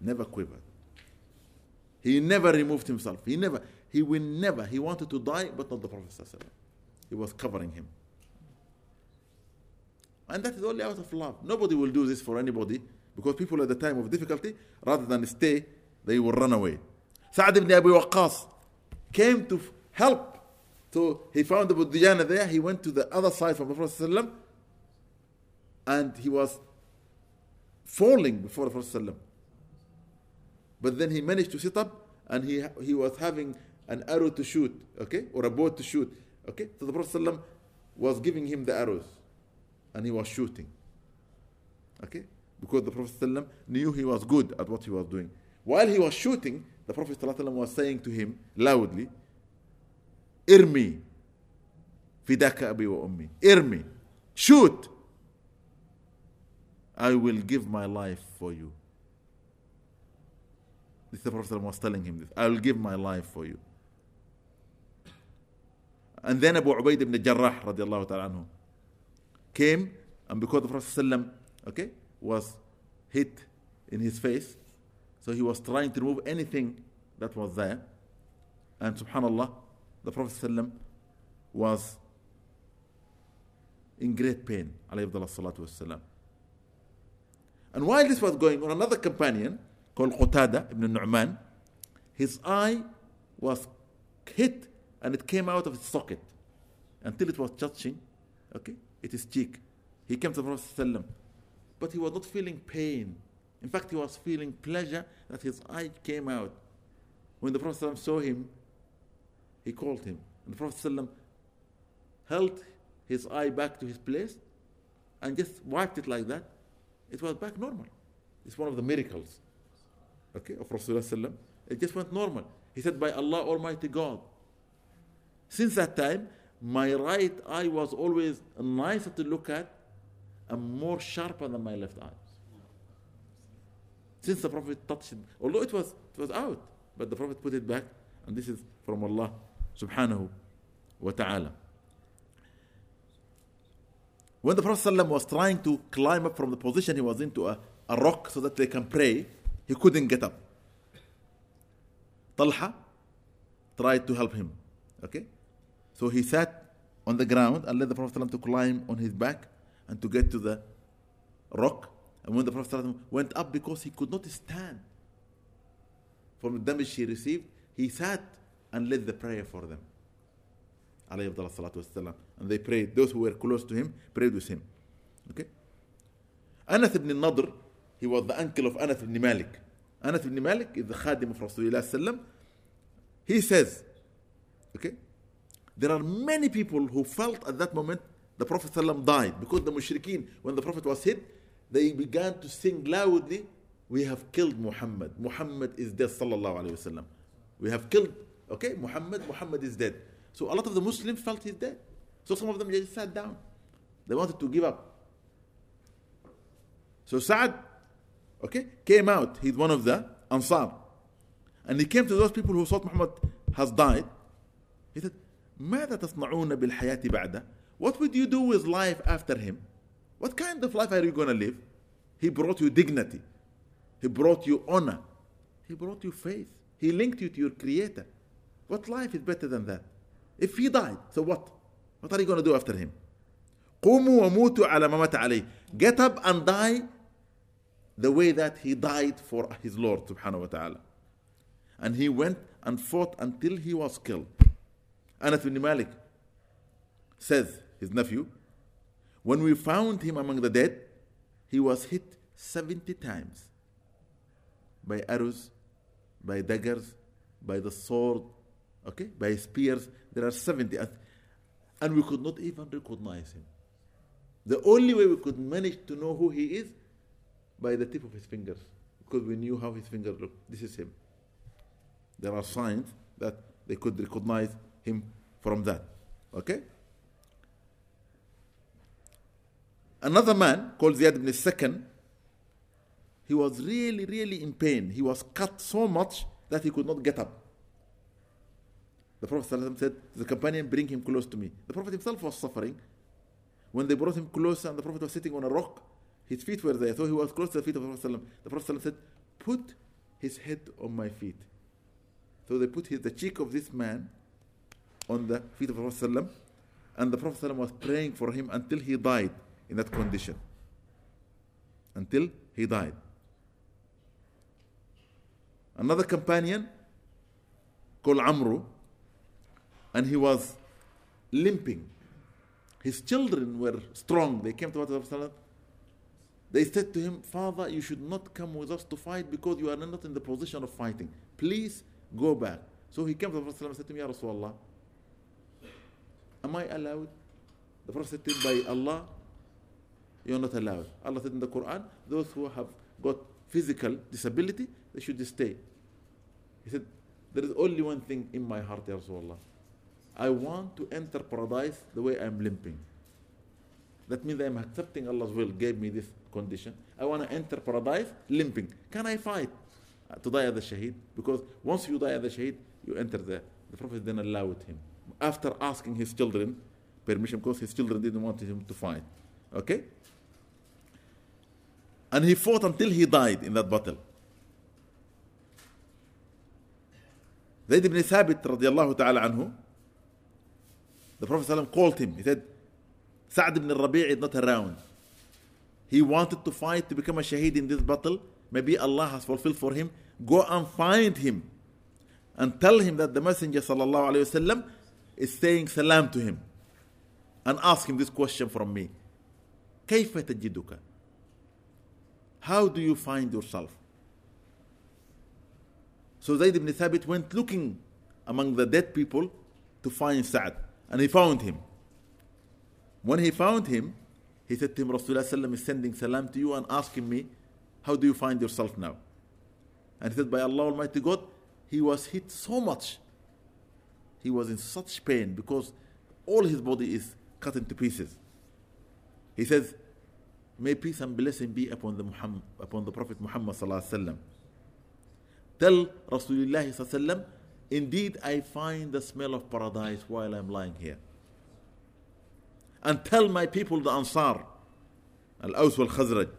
never quivered. He never removed himself. He never, he will never, he wanted to die, but not the Prophet. ﷺ. He was covering him. And that is only out of love. Nobody will do this for anybody because people at the time of difficulty, rather than stay, they will run away. Sa'd ibn Abi Waqqas came to help. So he found Abu Dujana there. He went to the other side from the Prophet and he was falling before the Prophet. But then he managed to sit up and he, he was having an arrow to shoot, okay, or a bow to shoot, okay. So the Prophet was giving him the arrows and he was shooting, okay, because the Prophet knew he was good at what he was doing. While he was shooting, the Prophet ﷺ was saying to him loudly, Irmi, fidaka abi wa ummi. Irmi, shoot. I will give my life for you. This the Prophet ﷺ was telling him this. I will give my life for you. And then Abu Ubaid ibn Jarrah radiallahu ta'ala anhu came and because the Prophet ﷺ, okay, was hit in his face, so he was trying to remove anything that was there. And subhanallah, the Prophet ﷺ was in great pain. And while this was going on, another companion called Qatada ibn Nu'man, his eye was hit and it came out of its socket until it was touching, okay, it is cheek. He came to the Prophet ﷺ, but he was not feeling pain. In fact, he was feeling pleasure that his eye came out. When the Prophet saw him, he called him. And the Prophet held his eye back to his place and just wiped it like that. It was back normal. It's one of the miracles okay, of Rasulullah. It just went normal. He said, By Allah Almighty God. Since that time, my right eye was always nicer to look at and more sharper than my left eye. Since the Prophet touched it, although it was, it was out, but the Prophet put it back, and this is from Allah subhanahu wa ta'ala. When the Prophet was trying to climb up from the position he was into a, a rock so that they can pray, he couldn't get up. Talha tried to help him. Okay? So he sat on the ground and let the Prophet to climb on his back and to get to the rock. And when the Prophet went up because he could not stand from the damage he received, he sat and led the prayer for them. And they prayed. Those who were close to him prayed with him. Okay? Anas ibn Nadr, he was the uncle of Anas ibn Malik. Anas ibn Malik is the khadim of Rasulullah. He says, okay, there are many people who felt at that moment the Prophet died because the mushrikeen, when the Prophet was hit, they began to sing loudly, We have killed Muhammad. Muhammad is dead. Sallallahu Alaihi Wasallam. We have killed, okay, Muhammad. Muhammad is dead. So a lot of the Muslims felt he's dead. So some of them just sat down. They wanted to give up. So Sa'ad, okay, came out. He's one of the Ansar. And he came to those people who thought Muhammad has died. He said, ماذا تصنعون بالحياة بعده? What would you do with life after him? What kind of life are you going to live? He brought you dignity. He brought you honor. He brought you faith. He linked you to your creator. What life is better than that? If he died, so what? What are you going to do after him? قوموا وموتوا على ما مات عليه. Get up and die the way that he died for his Lord subhanahu wa ta'ala. And he went and fought until he was killed. Anas bin Malik says, his nephew, when we found him among the dead, he was hit 70 times by arrows, by daggers, by the sword, okay, by spears. There are 70. And we could not even recognize him. The only way we could manage to know who he is by the tip of his fingers, because we knew how his fingers looked. This is him. There are signs that they could recognize him from that. Okay? Another man called Ziyad ibn Sakan, he was really, really in pain. He was cut so much that he could not get up. The Prophet said, The companion, bring him close to me. The Prophet himself was suffering. When they brought him closer, and the Prophet was sitting on a rock, his feet were there, so he was close to the feet of the Prophet. The Prophet said, Put his head on my feet. So they put his, the cheek of this man on the feet of the Prophet, and the Prophet was praying for him until he died in that condition. Until he died. Another companion called Amru, and he was limping. His children were strong. They came to the Prophet. They said to him, Father, you should not come with us to fight because you are not in the position of fighting. Please go back. So he came to the Prophet and said to him, Ya Rasulullah, am I allowed The Prophet said to him, By Allah, you're not allowed. Allah said in the Quran, those who have got physical disability, they should stay. He said, There is only one thing in my heart, Ya Rasulullah. I want to enter paradise the way I'm limping. That means I'm accepting Allah's will, gave me this condition. I want to enter paradise limping. Can I fight uh, to die as a shaheed? Because once you die as a shaheed, you enter there. The Prophet then allowed him. After asking his children permission, because his children didn't want him to fight. Okay? And he fought until he died in that battle. Zayd ibn Thabit radiallahu ta'ala anhu, the Prophet ﷺ called him. He said, Sa'd ibn Rabi' is not around. He wanted to fight to become a shaheed in this battle. Maybe Allah has fulfilled for him. Go and find him and tell him that the Messenger sallallahu alayhi wasallam is saying salam to him and ask him this question from me. كيف تجدك? How do you find yourself? So Zayd ibn Thabit went looking among the dead people to find Sa'd and he found him. When he found him, he said to him, Rasulullah is sending salam to you and asking me, How do you find yourself now? And he said, By Allah Almighty God, he was hit so much. He was in such pain because all his body is cut into pieces. He says, May peace and blessing be upon the Muhammad, upon the Prophet Muhammad sallallahu Tell Rasulullah sallallahu Indeed, I find the smell of paradise while I'm lying here. And tell my people, the Ansar, Al-Aws wal-Khazraj,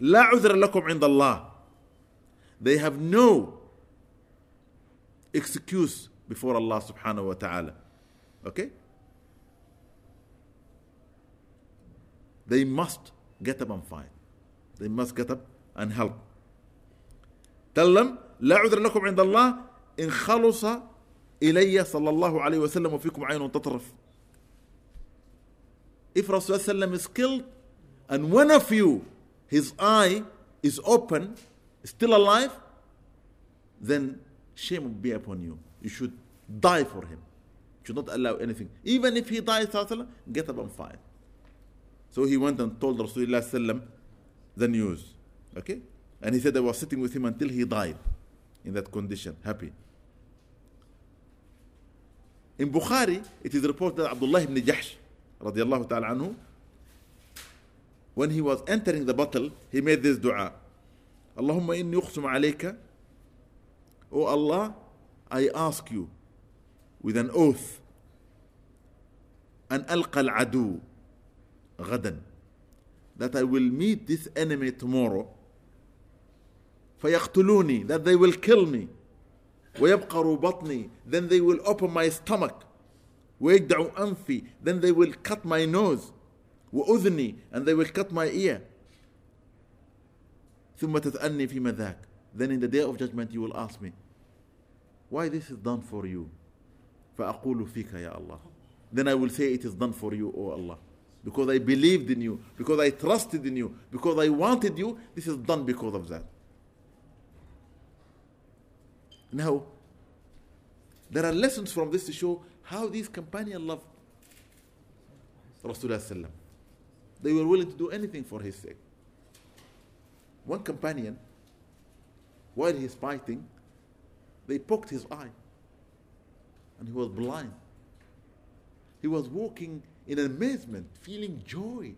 لا عذر لكم عند الله. They have no excuse before Allah subhanahu wa ta'ala. Okay? They must get up and fight. They must get up and help. Tell them, لا عذر لكم عند الله إن خلص إلي صلى الله عليه وسلم وفيكم عين تطرف. If Rasulullah is killed and one of you, his eye is open, still alive, then shame will be upon you. You should die for him. You should not allow anything. Even if he dies, get up and fight. So he went and told Rasulullah sallam the news. Okay? And he said, I was sitting with him until he died in that condition, happy. In Bukhari, it is reported that Abdullah ibn Jahsh, radiallahu ta'ala anhu, when he was entering the battle, he made this dua. Allahumma inni uqsum alayka. O Allah, I ask you with an oath, an alqa al-adu, غدا that I will meet this enemy tomorrow فيقتلوني that they will kill me ويبقروا بطني then they will open my stomach ويجدعوا أنفي then they will cut my nose وأذني and they will cut my ear ثم تسألني فيما ذاك then in the day of judgment you will ask me why this is done for you فأقول فيك يا الله then I will say it is done for you O Allah because I believed in you because I trusted in you because I wanted you this is done because of that. Now there are lessons from this to show how these companions love Rasulullah they were willing to do anything for his sake. One companion while he's fighting they poked his eye and he was blind. He was walking in amazement, feeling joy.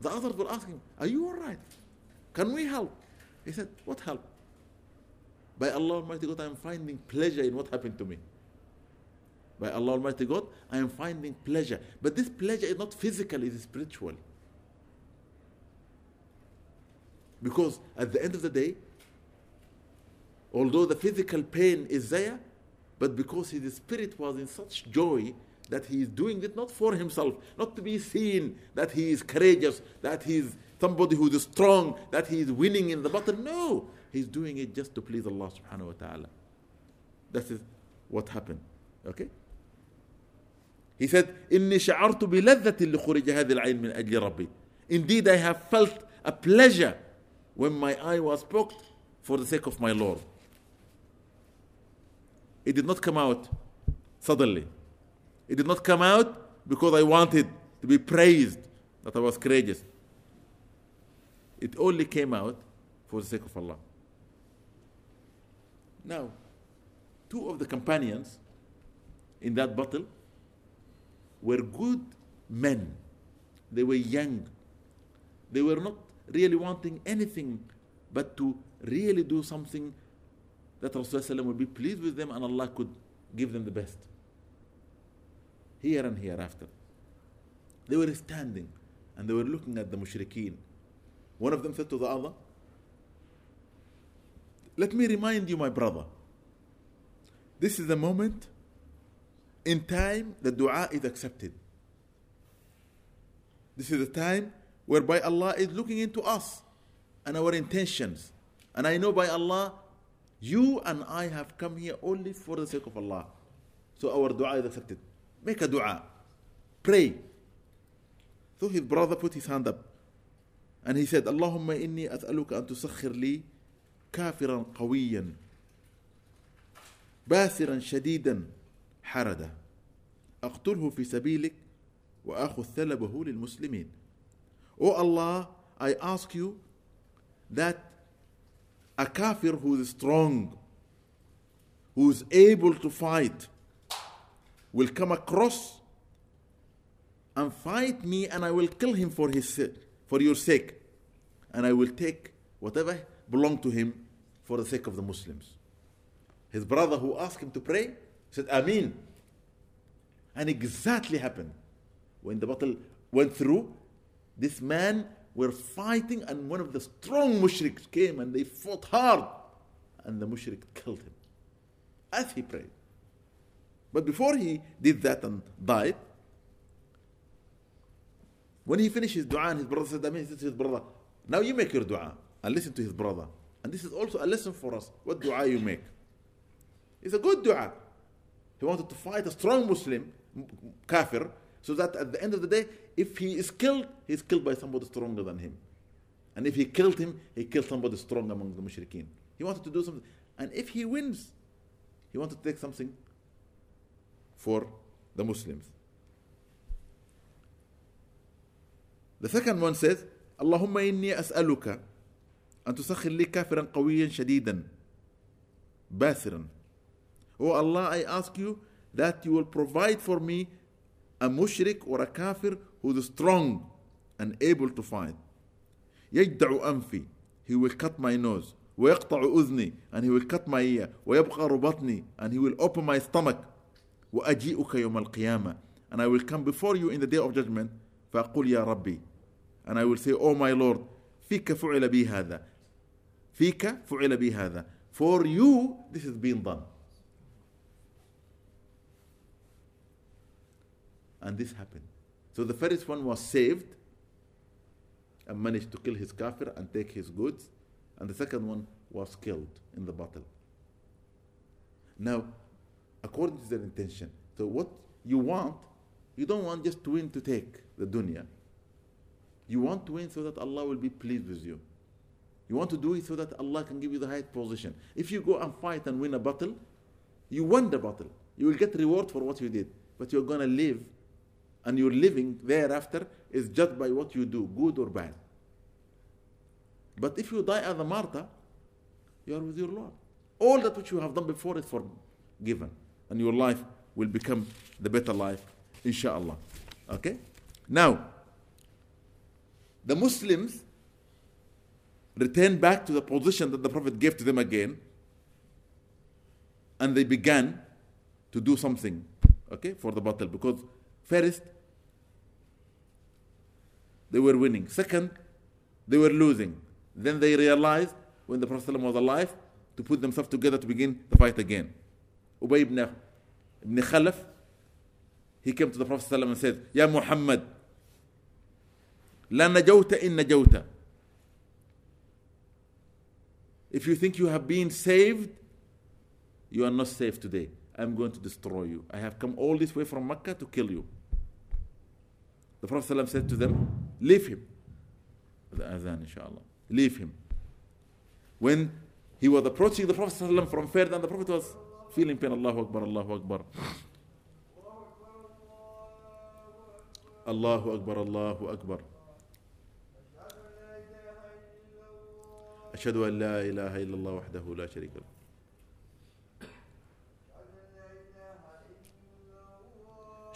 The others were asking, Are you all right? Can we help? He said, What help? By Allah Almighty God, I am finding pleasure in what happened to me. By Allah Almighty God, I am finding pleasure. But this pleasure is not physical, it is spiritual. Because at the end of the day, although the physical pain is there, but because his spirit was in such joy that he is doing it not for himself, not to be seen that he is courageous, that he is somebody who is strong, that he is winning in the battle. No, he's doing it just to please Allah subhanahu wa ta'ala. That is what happened. Okay? He said, إني شعرت بلذة لخروج هذه العين من أجل ربي. Indeed, I have felt a pleasure when my eye was poked for the sake of my Lord. It did not come out suddenly. It did not come out because I wanted to be praised that I was courageous. It only came out for the sake of Allah. Now, two of the companions in that battle were good men. They were young. They were not really wanting anything but to really do something that Rasulullah would be pleased with them and Allah could give them the best. Here and hereafter. They were standing and they were looking at the mushrikeen. One of them said to the other, Let me remind you, my brother, this is the moment in time the dua is accepted. This is the time whereby Allah is looking into us and our intentions. And I know by Allah, you and I have come here only for the sake of Allah. So our dua is accepted. Make a dua. Pray. So his brother put his hand up and he said, Allahumma inni as'aluka an tusakhir li kafiran qawiyan باسرا شديدا حردا أقتله في سبيلك وأخذ ثلبه للمسلمين Oh Allah, I ask you that a kafir who is strong, who is able to fight, will come across and fight me, and I will kill him for his for your sake, and I will take whatever belong to him for the sake of the Muslims. His brother who asked him to pray said, Amin. And exactly happened. When the battle went through, this man were fighting, and one of the strong mushriks came and they fought hard, and the mushrik killed him as he prayed. But before he did that and died, when he finished his dua and his brother said, Amin, he said to his brother, Now you make your dua and listen to his brother. And this is also a lesson for us. What dua you make? It's a good dua. He wanted to fight a strong Muslim, kafir, so that at the end of the day, if he is killed, he's killed by somebody stronger than him. And if he killed him, he killed somebody strong among the mushrikeen. He wanted to do something. And if he wins, he wanted to take something for the Muslims. The second one says, اللهم إني أسألك أن تسخر لي كافرا قويا شديدا باسرا Oh Allah, I ask you that you will provide for me a mushrik or a kafir who is strong and able to fight. يجدع أنفي He will cut my nose. ويقطع أذني and he will cut my ear. ويبقر بطني and he will open my stomach. وأجيئك يوم القيامة and I will come before you in the day of judgment. فأقول يا ربي and I will say, Oh my Lord, فيك فعل بي هذا. فيك فعل بي هذا. For you, this is being done. And this happened. So the first one was saved and managed to kill his kafir and take his goods. And the second one was killed in the battle. Now, according to their intention, so what you want, you don't want just to win to take the dunya. You want to win so that Allah will be pleased with you. You want to do it so that Allah can give you the highest position. If you go and fight and win a battle, you won the battle. You will get reward for what you did. But you're going to live, and your living thereafter is judged by what you do, good or bad. But if you die as a martyr, you are with your Lord. All that which you have done before is forgiven. And your life will become the better life, inshallah. Okay? Now, the Muslims returned back to the position that the Prophet gave to them again, and they began to do something, okay, for the battle. Because first, they were winning. Second, they were losing. Then they realized when the Prophet was alive to put themselves together to begin the fight again. Ubay ibn, ibn Khalaf, he came to the Prophet and said, Ya Muhammad, لا نجوت إن نجوت If you think you have been saved, you are not safe today. I'm going to destroy you. I have come all this way from Mecca to kill you. The Prophet ﷺ said to them, Leave him. The Adhan, inshallah. Leave him. When he was approaching the Prophet ﷺ from further, and the Prophet was feeling pain, Allahu Akbar, Allahu Akbar. الله أكبر الله أكبر أشهد أن لا إله إلا الله وحده لا شريك له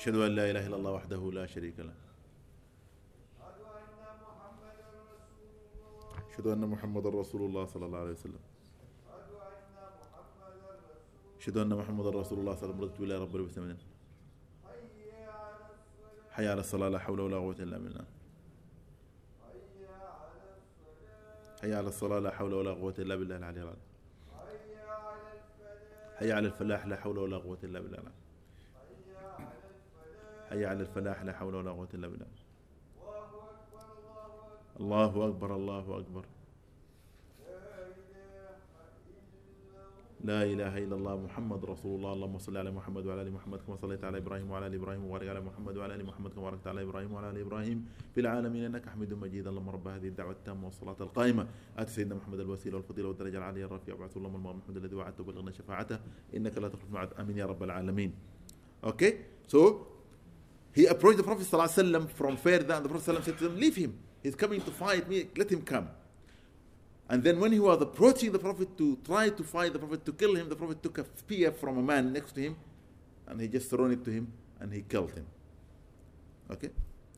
أشهد أن لا إله إلا الله وحده لا شريك له أشهد أن محمد رسول الله صلى الله عليه وسلم أشهد أن محمد رسول الله صلى الله عليه وسلم رضيت بالله رب العالمين حي على الصلاة لا حول ولا قوة إلا بالله. حي على الصلاة لا حول ولا قوة إلا بالله العلي العظيم. حي على الفلاح لا حول ولا قوة إلا بالله. حي على الفلاح لا حول ولا قوة إلا بالله الله أكبر الله أكبر. لا إله إلا الله محمد رسول الله. اللهم صل على محمد وعلى آل محمد كما صليت على إبراهيم وعلى آل إبراهيم وبارك على محمد وعلى آل محمد كما باركت على إبراهيم وعلى آل إبراهيم في العالمين. إنك حميد مجيد. اللهم رب هذه الدعوة التامة والصلاة القائمة. آت سيدنا محمد الوسيلة والفضيلة والدرجة العالية. الرفيعة وابعث اللهم المام محمد الذي وعدته وبلغنا شفاعته. إنك لا تخلف معد آمين يا رب العالمين. Okay? So he approached the Prophet صلى الله عليه وسلم further and the Prophet صلى الله عليه وسلم. Said to him leave him. He's coming to fight me. And then when he was approaching the Prophet to try to fight the Prophet to kill him, the Prophet took a spear from a man next to him and he just thrown it to him and he killed him. Okay?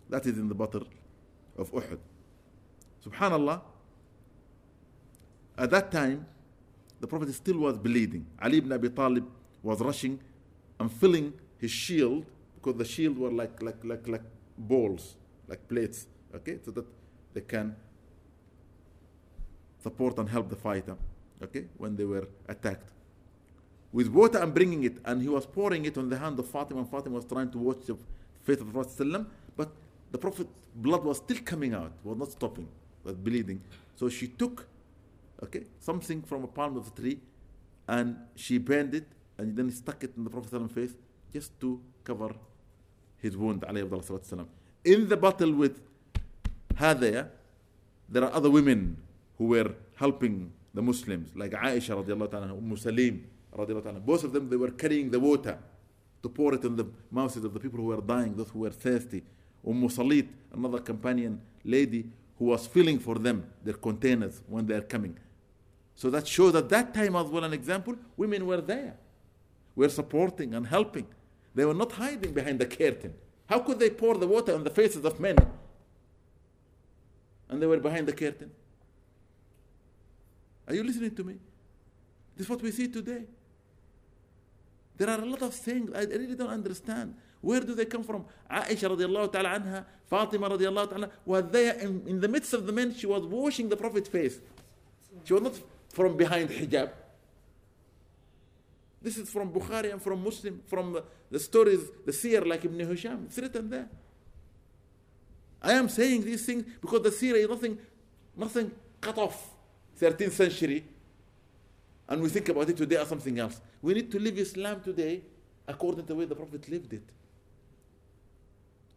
That is in the battle of Uhud. Subhanallah. At that time, the Prophet still was bleeding. Ali ibn Abi Talib was rushing and filling his shield because the shield were like like like like balls, like plates, okay, so that they can support and help the fighter, okay, when they were attacked. With water and bringing it, and he was pouring it on the hand of Fatima, and Fatima was trying to watch the fate of the Prophet, but the Prophet blood was still coming out, was not stopping, was bleeding. So she took, okay, something from a palm of the tree, and she burned it, and then stuck it in the Prophet's face, just to cover his wound, alayhi In the battle with Hadaya, there are other women who were helping the Muslims, like Aisha radiallahu ta'ala, Umm Salim radiallahu ta'ala. Both of them, they were carrying the water to pour it in the mouths of the people who were dying, those who were thirsty. Umm Salit, another companion lady, who was filling for them their containers when they are coming. So that shows at that time as well an example, women were there, were supporting and helping. They were not hiding behind the curtain. How could they pour the water on the faces of men? And they were behind the curtain. Are you listening to me? This is what we see today. There are a lot of things I really don't understand. Where do they come from? Aisha radiallahu ta'ala anha, Fatima radiallahu ta'ala, was there in, in the midst of the men, she was washing the Prophet's face. She was not from behind hijab. This is from Bukhari and from Muslim, from the, the stories, the seerah like Ibn Hisham. It's written there. I am saying these things because the seerah is nothing, nothing cut off 13th century and we think about it today as something else. We need to live Islam today according to the way the Prophet lived it.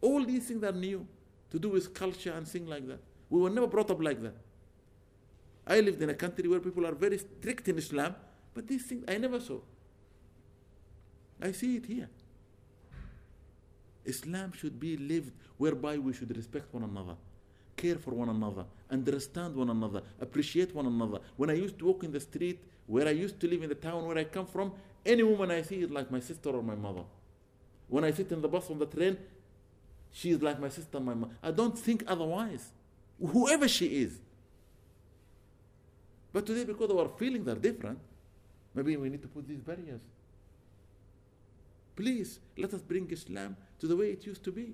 All these things are new to do with culture and things like that. We were never brought up like that. I lived in a country where people are very strict in Islam, but these things I never saw. I see it here. Islam should be lived whereby we should respect one another, care for one another, understand one another, appreciate one another. When I used to walk in the street, where I used to live in the town where I come from, any woman I see is like my sister or my mother. When I sit in the bus on the train, she is like my sister my mother. I don't think otherwise. Whoever she is. But today, because our feelings are different, maybe we need to put these barriers. Please, let us bring Islam to the way it used to be.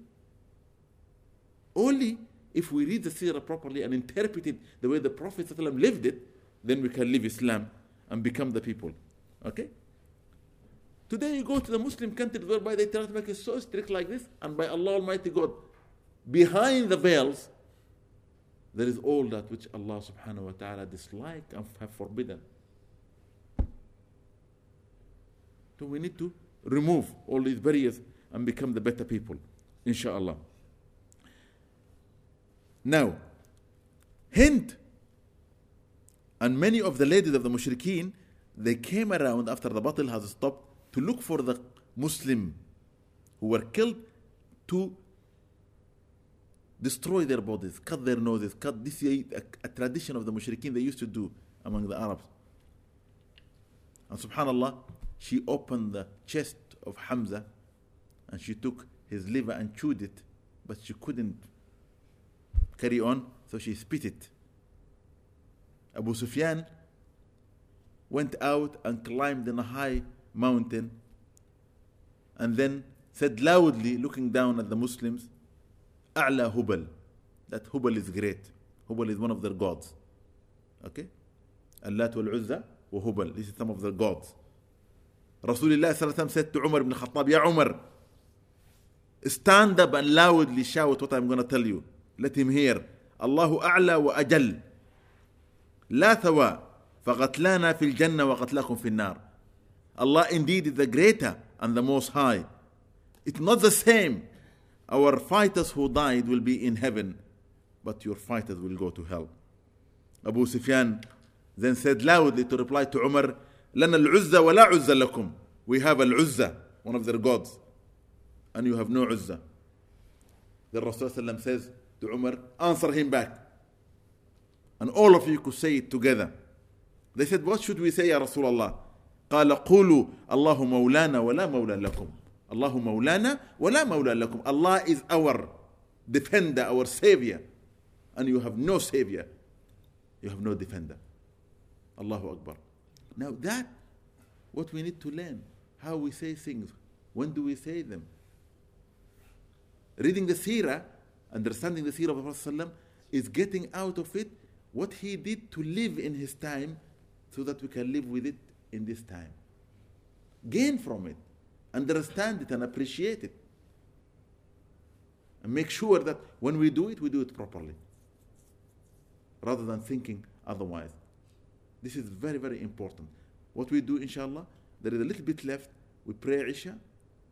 Only if we read the seerah properly and interpret it the way the Prophet ﷺ lived it, then we can live Islam and become the people. Okay? Today you go to the Muslim countries whereby they try to make it so strict like this, and by Allah Almighty God, behind the veils, there is all that which Allah subhanahu wa ta'ala dislike and have forbidden. So we need to remove all these barriers and become the better people, inshallah. Now, Hind and many of the ladies of the mushrikeen, they came around after the battle has stopped to look for the Muslim who were killed to destroy their bodies, cut their noses, cut this is a, a tradition of the mushrikeen they used to do among the Arabs. And subhanallah, she opened the chest of Hamza and she took his liver and chewed it, but she couldn't carry on, so she spit it. Abu Sufyan went out and climbed in a high mountain and then said loudly, looking down at the Muslims, A'la Hubal. That Hubal is great. Hubal is one of their gods. Okay? Allat wal Uzza wa Hubal. This is some of their gods. Rasulullah said to Umar ibn Khattab, Ya Umar, stand up and loudly shout what I'm going to tell you. Hear. الله أعلى وأجل لا ثوى فقتلانا في الجنة وقتلاكم في النار Allah indeed is the greater and the most high. It's not the same. Our fighters who died will be in heaven, but your fighters will go to hell. Abu Sufyan then said loudly to reply to Umar, لنا العزة ولا عزة لكم. We have al-Uzza, one of their gods, and you have no Uzza. The Rasul says to Umar, answer him back. And all of you could say it together. They said, what should we say, Ya Rasulullah? قال قولوا الله مولانا ولا مولى لكم الله مولانا ولا مولى لكم Allah is our defender our savior and you have no savior you have no defender Allahu Akbar now that what we need to learn how we say things when do we say them reading the seerah understanding the seerah of the Prophet is getting out of it what he did to live in his time so that we can live with it in this time. Gain from it, understand it, and appreciate it. And make sure that when we do it, we do it properly rather than thinking otherwise. This is very, very important. What we do, inshallah, there is a little bit left. We pray Isha.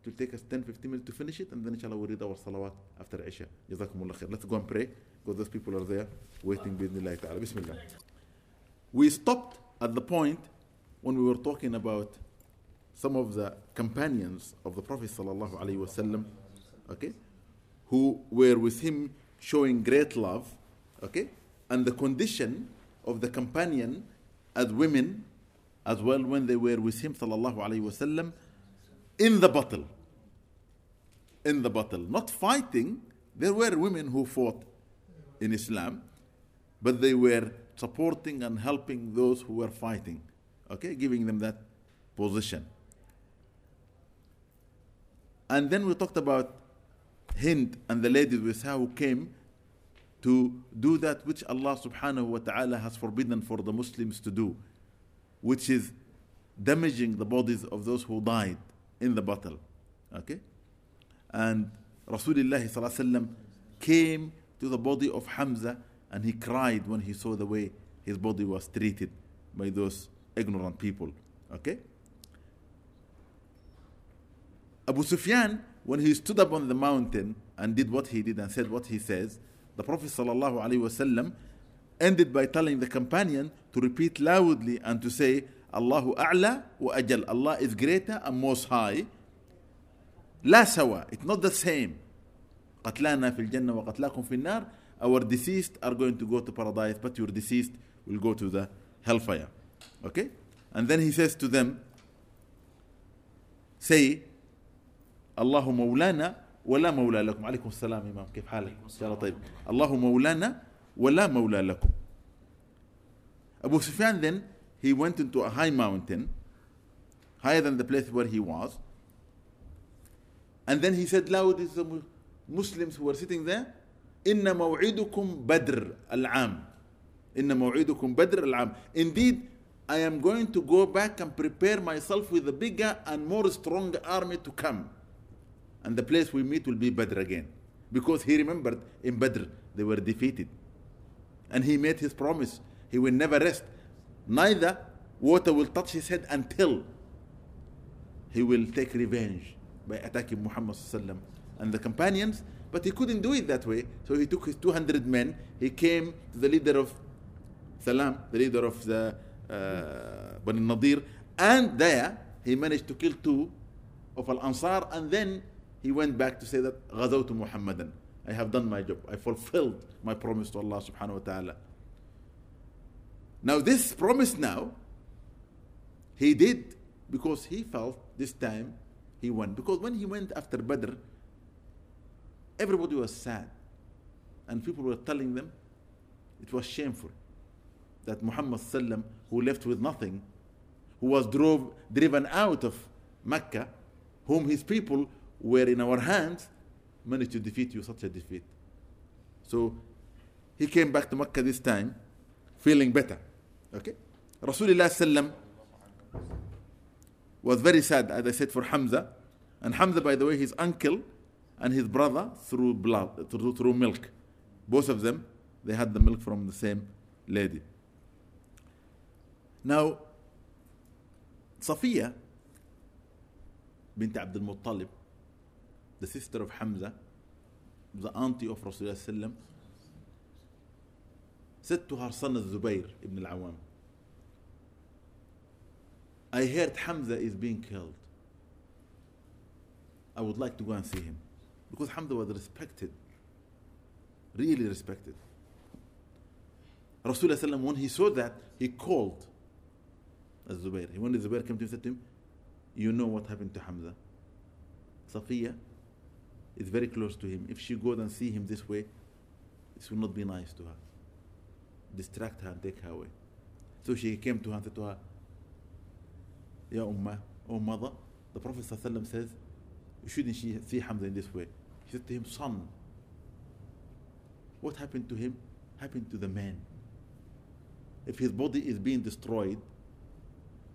Will take us 10 15 minutes to finish it, and then, inshallah, we'll read our salawat after Isha. Jazakumullah khair. Let's go and pray because those people are there waiting. Bismillah ta'ala. Bismillah. We stopped at the point when we were talking about some of the companions of the Prophet sallallahu alaihi wasallam, okay, who were with him showing great love, okay, and the condition of the companion as women as well when they were with him sallallahu alaihi wasallam in the battle. In the battle, not fighting. There were women who fought in Islam, but they were supporting and helping those who were fighting okay, giving them that position. And then we talked about Hind and the ladies with her who came to do that which Allah subhanahu wa ta'ala has forbidden for the Muslims to do, which is damaging the bodies of those who died in the battle. Okay? And Rasulullah sallallahu came to the body of Hamza and he cried when he saw the way his body was treated by those ignorant people. Okay? Abu Sufyan, when he stood up on the mountain and did what he did and said what he says, the Prophet ﷺ ended by telling the companion to repeat loudly and to say, Allahu A'la wa Ajal. Allah is greater and most high. لا سوا. It's not the same. قتلانا في الجنة وقتلاكم في النار. Our deceased are going to go to paradise, but your deceased will go to the hellfire. Okay? And then he says to them, say, الله مولانا ولا مولى لكم عليكم السلام إمام كيف حالك إن شاء الله طيب الله مولانا ولا مولى لكم Abu Sufyan then he went into a high mountain higher than the place where he was and then he said loud is the Muslims who were sitting there, Inna maw'idukum badr al-am. Inna maw'idukum badr al-am. Indeed, I am going to go back and prepare myself with a bigger and more strong army to come. And the place we meet will be Badr again. Because he remembered in Badr they were defeated. And he made his promise. He will never rest. Neither water will touch his head until he will take revenge by attacking Muhammad and the companions, but he couldn't do it that way. So he took his 200 men, he came to the leader of Salam, the leader of the uh, Bani Nadir, and there he managed to kill two of Al Ansar, and then he went back to say that Ghazawtu Muhammadan. I have done my job. I fulfilled my promise to Allah subhanahu wa ta'ala. Now, this promise now, he did because he felt this time he won. Because when he went after Badr, everybody was sad. And people were telling them it was shameful that Muhammad sallam, who left with nothing, who was drove, driven out of Mecca, whom his people were in our hands, managed to defeat you such a defeat. So he came back to Mecca this time feeling better. Okay? Rasulullah sallam was very sad, as I said, for Hamza. And Hamza, by the way, his uncle and his brother through blood, through, through milk. Both of them, they had the milk from the same lady. Now, Safiya bint Abdul Muttalib, the sister of Hamza, the auntie of Rasulullah said to her son Zubayr ibn al-Awam, I heard Hamza is being killed. I would like to go and see him. Because Hamza was respected, really respected. Rasulullah when he saw that, he called Zubayr. When the Zubayr came to him, said to him, You know what happened to Hamza? Safiya is very close to him. If she goes and see him this way, this will not be nice to her. Distract her and take her away. So she came to her and said to her, Ya Ummah, oh mother, the Prophet ﷺ says, shouldn't she see Hamza in this way? He said to him, son, what happened to him happened to the man. If his body is being destroyed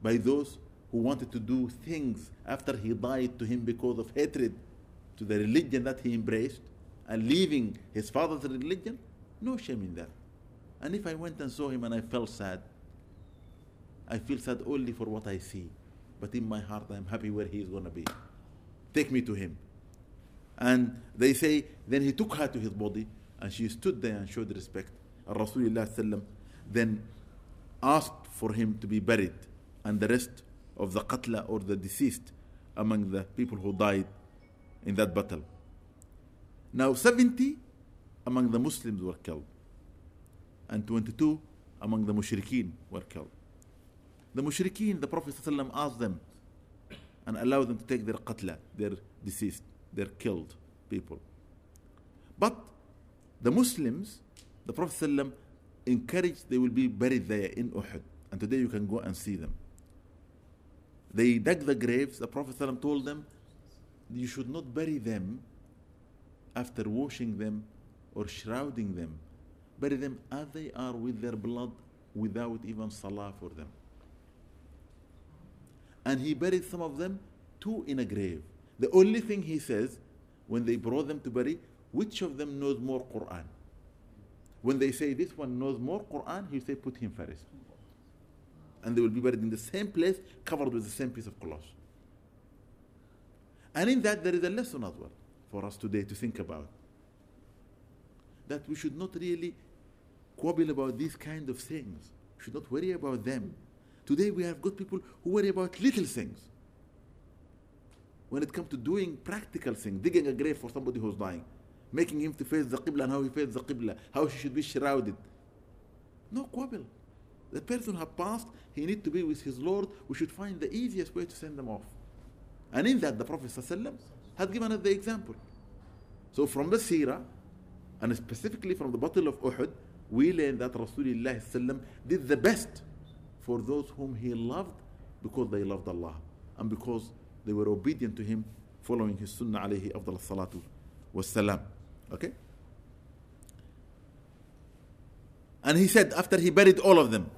by those who wanted to do things after he died to him because of hatred to the religion that he embraced and leaving his father's religion, no shame in that. And if I went and saw him and I felt sad, I feel sad only for what I see. But in my heart, I'm happy where he is going to be. Take me to him. And they say, then he took her to his body and she stood there and showed respect. Rasulullah then asked for him to be buried and the rest of the qatla or the deceased among the people who died in that battle. Now 70 among the Muslims were killed and 22 among the mushrikeen were killed. The mushrikeen, the Prophet ﷺ asked them and allowed them to take their qatla, their deceased, their killed people. But the Muslims, the Prophet ﷺ encouraged they will be buried there in Uhud. And today you can go and see them. They dug the graves. The Prophet ﷺ told them, you should not bury them after washing them or shrouding them. Bury them as they are with their blood without even salah for them. And he buried some of them, two in a grave. The only thing he says, when they brought them to bury, which of them knows more Quran? When they say this one knows more Quran, he say put him first and they will be buried in the same place, covered with the same piece of cloth. And in that, there is a lesson as well for us today to think about. That we should not really quibble about these kind of things. We should not worry about them. Today, we have good people who worry about little things. When it comes to doing practical things, digging a grave for somebody who's dying, making him to face the Qibla and how he faces the Qibla, how he should be shrouded. No quibble. The person who passed, he need to be with his Lord. We should find the easiest way to send them off. And in that, the Prophet ﷺ had given us the example. So from the seerah, and specifically from the Battle of Uhud, we learn that Rasulullah did the best for those whom he loved because they loved Allah and because they were obedient to him following his sunnah alayhi afdal salatu wassalam. Okay? And he said after he buried all of them,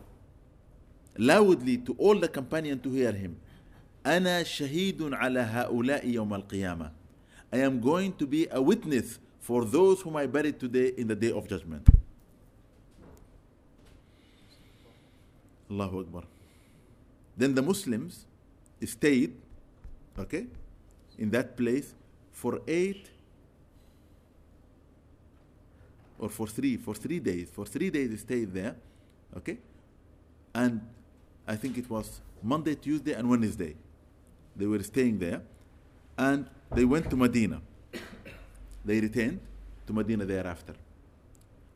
loudly to all the companions to hear him أنا شهيد على هؤلاء يوم القيامة I am going to be a witness for those whom I buried today in the day of judgment Allahu Akbar then the Muslims stayed okay in that place for eight or for three for three days for three days they stayed there okay and I think it was Monday, Tuesday, and Wednesday. They were staying there, and they went to Medina. They returned, to Medina thereafter.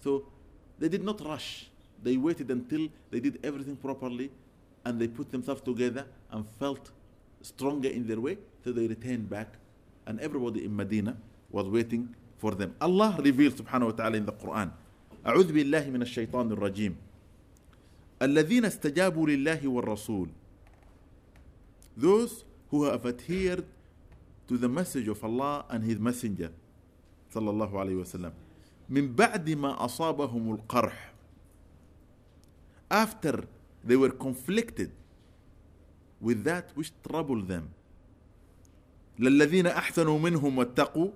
So they did not rush. They waited until they did everything properly and they put themselves together and felt stronger in their way. So they returned back and everybody in Medina was waiting for them. Allah reveals subhanahu wa ta'ala in the Quran. أعوذ بالله من الشيطان الرجيم الذين استجابوا لله والرسول Those who have adhered to the message of Allah and His Messenger صلى الله عليه وسلم من بعد ما أصابهم القرح after they were conflicted with that which troubled them للذين أحسنوا منهم واتقوا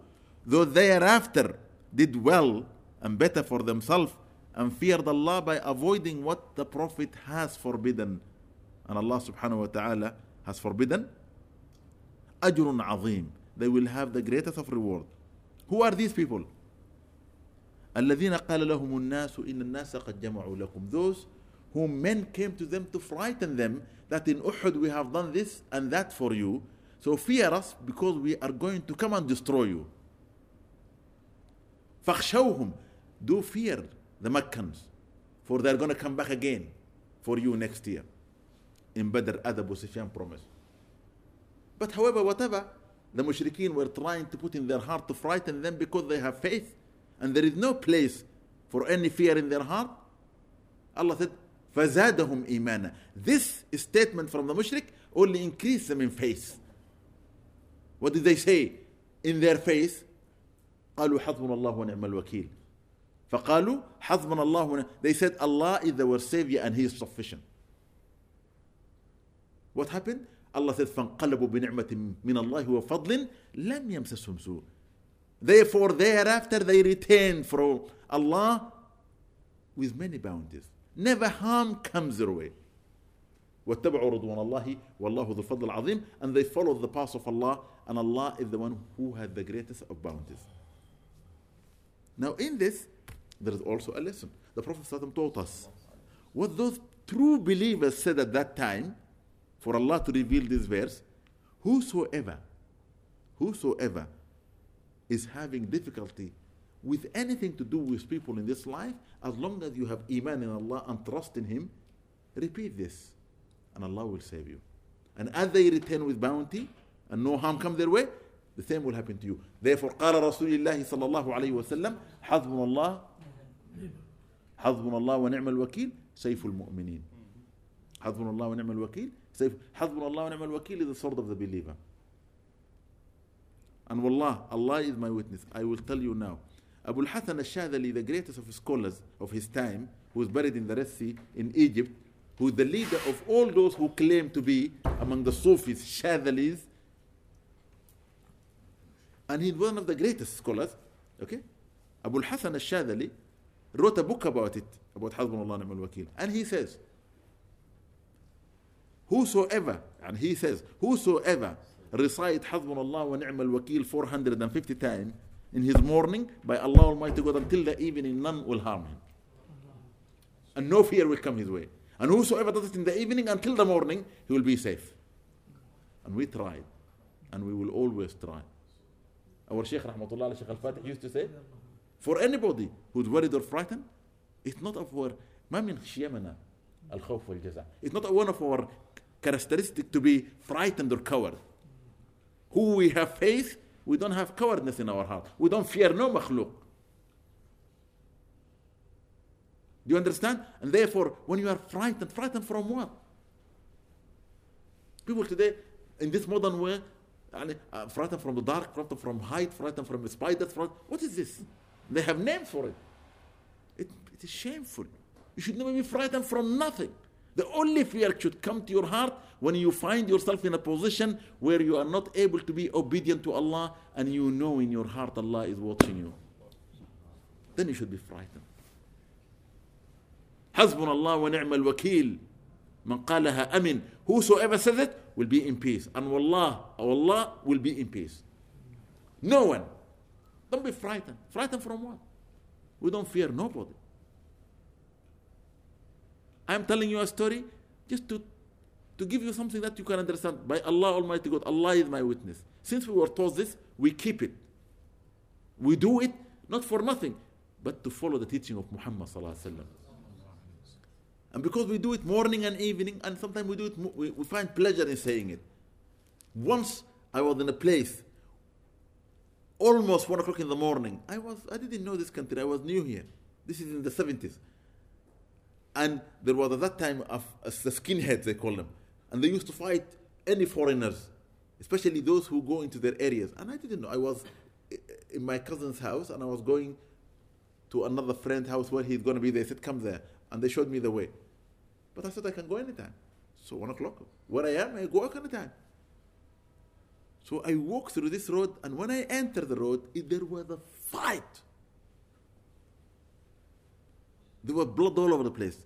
though thereafter did well and better for themselves and feared Allah by avoiding what the Prophet has forbidden and Allah subhanahu wa ta'ala has forbidden أجر عظيم they will have the greatest of reward who are these people الذين قال لهم الناس إن الناس قد جمعوا لكم those whom men came to them to frighten them that in Uhud we have done this and that for you. So fear us because we are going to come and destroy you. فَخْشَوْهُمْ Do fear the Meccans for they're going to come back again for you next year. In Badr, Abu Sufyan promise. But however, whatever, the mushrikeen were trying to put in their heart to frighten them because they have faith and there is no place for any fear in their heart. Allah said, فزادهم إيمانا this statement from the mushrik only increased them in faith what did they say in their faith قالوا حسبنا الله ونعم الوكيل فقالوا حسبنا الله ونعم they said Allah is our savior and he is sufficient what happened Allah said فانقلبوا بنعمة من الله وفضل لم يمسسهم سوء therefore thereafter they returned from Allah with many bounties never harm comes their way واتبعوا رضوان الله والله ذو الفضل العظيم and they followed the path of Allah and Allah is the one who had the greatest of bounties now in this there is also a lesson the Prophet ﷺ taught us what those true believers said at that time for Allah to reveal this verse whosoever whosoever is having difficulty with anything to do with people in this life as long as you have iman in Allah and trust in him repeat this and Allah will save you. And as they return with bounty and no harm come their way, the same will happen to you. Therefore, قال رسول الله صلى الله عليه وسلم حسبنا الله حسبنا الله ونعم الوكيل سيف المؤمنين. حسبنا الله ونعم الوكيل سيف حسبنا الله ونعم الوكيل is the sword of the believer. And wallah, Allah is my witness. I will tell you now. Abu al-Hasan al-Shadhali, the greatest of scholars of his time, who was buried in the Red Sea in Egypt, who is the leader of all those who claim to be among the Sufis, Shadhalis, and he's one of the greatest scholars. Okay, Abu al-Hasan al-Shadhali wrote a book about it, about Hasbunallah ni'mal wakil, and he says, whosoever, and he says, whosoever recite Hasbunallah wa ni'mal wakil 450 times in his morning by Allah Almighty God until the evening, none will harm him. And no fear will come his way. And whosoever does it in the evening until the morning, he will be safe. And we tried. And we will always try. Our Shaykh Rahmatullah Shaykh Al-Fatih used to say, for anybody who's worried or frightened, it's not of our, ما من خشيمنا الخوف والجزع. It's not one of our characteristic to be frightened or coward. Who we have faith, we don't have cowardness in our heart. We don't fear no makhluk. Do you understand? And therefore, when you are frightened, frightened from what? People today, in this modern way, uh, frightened from the dark, frightened from height, frightened from spiders. Frightened. What is this? They have names for it. it. It is shameful. You should never be frightened from nothing. The only fear should come to your heart when you find yourself in a position where you are not able to be obedient to Allah and you know in your heart Allah is watching you. Then you should be frightened. حسبنا الله ونعم الوكيل من قالها أمن whosoever says it will be in peace and wallah Allah will be in peace no one don't be frightened frightened from what we don't fear nobody I'm telling you a story just to to give you something that you can understand by Allah Almighty God Allah is my witness since we were taught this we keep it we do it not for nothing, but to follow the teaching of Muhammad. And because we do it morning and evening, and sometimes we do it, we, we find pleasure in saying it. Once I was in a place, almost one o'clock in the morning. I was, I didn't know this country. I was new here. This is in the 70s. And there was at that time a, the skinheads, they call them. And they used to fight any foreigners, especially those who go into their areas. And I didn't know. I was eh, in my cousin's house and I was going to another friend's house where he's going to be. They said, come there. And they showed me the way. But I said, I can go anytime. So one o'clock, where I am, I go anytime. So I walk through this road, and when I enter the road, there was a fight. There was blood all over the place.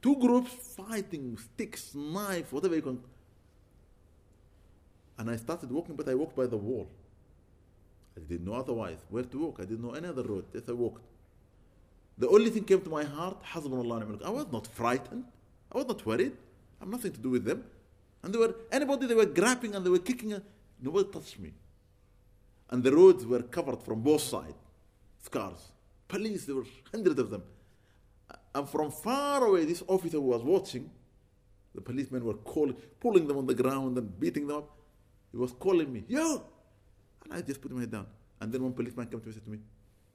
Two groups fighting, sticks, knife, whatever you can. And I started walking, but I walked by the wall. I didn't know otherwise where to walk. I didn't know any other road. Yes, I walked. The only thing came to my heart, I was not frightened. I was not worried. I have nothing to do with them. And they were anybody they were grabbing and they were kicking. Nobody touched me. And the roads were covered from both sides, scars. Police, there were hundreds of them. And from far away, this officer who was watching, the policemen were calling, pulling them on the ground and beating them up. He was calling me, yo! And I just put my head down. And then one policeman came to me and said to me,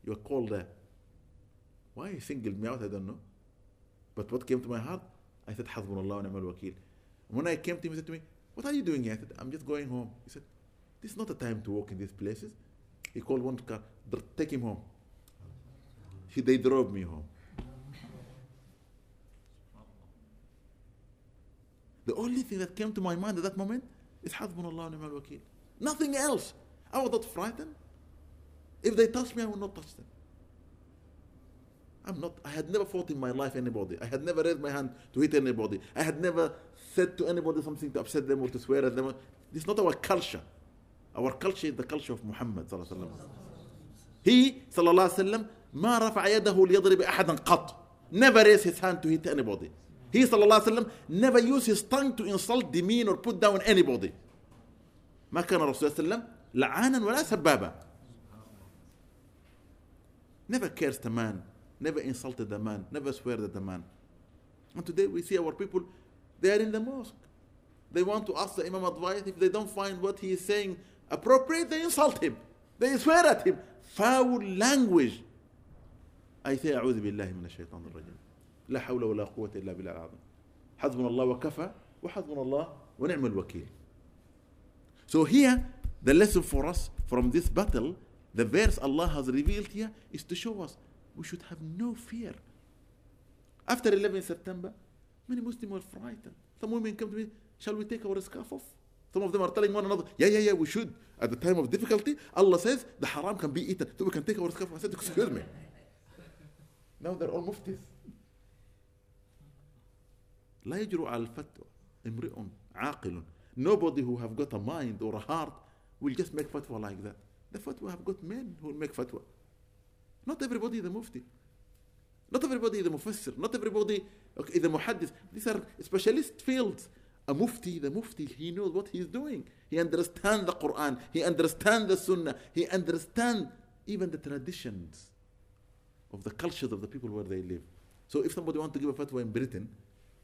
You are called there. Why he singled me out, I don't know. But what came to my heart, I said, Hasbunallah wa ni'mal wakil. When I came to him, he said to me, What are you doing here? I said, I'm just going home. He said, This is not a time to walk in these places. He called one car, take him home. He, they drove me home. The only thing that came to my mind at that moment is Hasbunallah wa ni'mal wakil. Nothing else. I was not frightened. If they touch me, I will not touch them. I'm not, I had never fought in my life anybody. I had never raised my hand to hit anybody. I had never said to anybody something to upset them or to swear at them. This is not our culture. Our culture is the culture of Muhammad صلى الله عليه وسلم. He صلى الله عليه وسلم ما رفع يده ليضرب أحدا قط. Never raised his hand to hit anybody. He صلى الله عليه وسلم never used his tongue to insult, demean or put down anybody. ما كان الرسول صلى الله عليه وسلم لعانا ولا سبابا. Never cursed a man never insulted a man, never swear at a man. And today we see our people, they are in the mosque. They want to ask the Imam advice. If they don't find what he is saying appropriate, they insult him. They swear at him. Foul language. I say, أعوذ بالله من الشيطان الرجيم. لا حول ولا قوة إلا بالله العظيم. حسبنا الله وكفى وحسبنا الله ونعم الوكيل. So here, the lesson for us from this battle, the verse Allah has revealed here is to show us we should have no fear. After 11 September, many Muslims were frightened. Some women come to me, shall we take our scarf off? Some of them are telling one another, yeah, yeah, yeah, we should. At the time of difficulty, Allah says the haram can be eaten, so we can take our scarf. I said, excuse me. Now they're all muftis. لا يجرؤ على الفتوى امرئ عاقل Nobody who have got a mind or a heart will just make fatwa like that. The fatwa have got men who will make fatwa. Not everybody is a mufti. Not everybody is a mufassir. Not everybody is a muhaddith. These are specialist fields. A mufti, the mufti, he knows what he's doing. He understands the Quran. He understands the Sunnah. He understands even the traditions of the cultures of the people where they live. So if somebody wants to give a fatwa in Britain,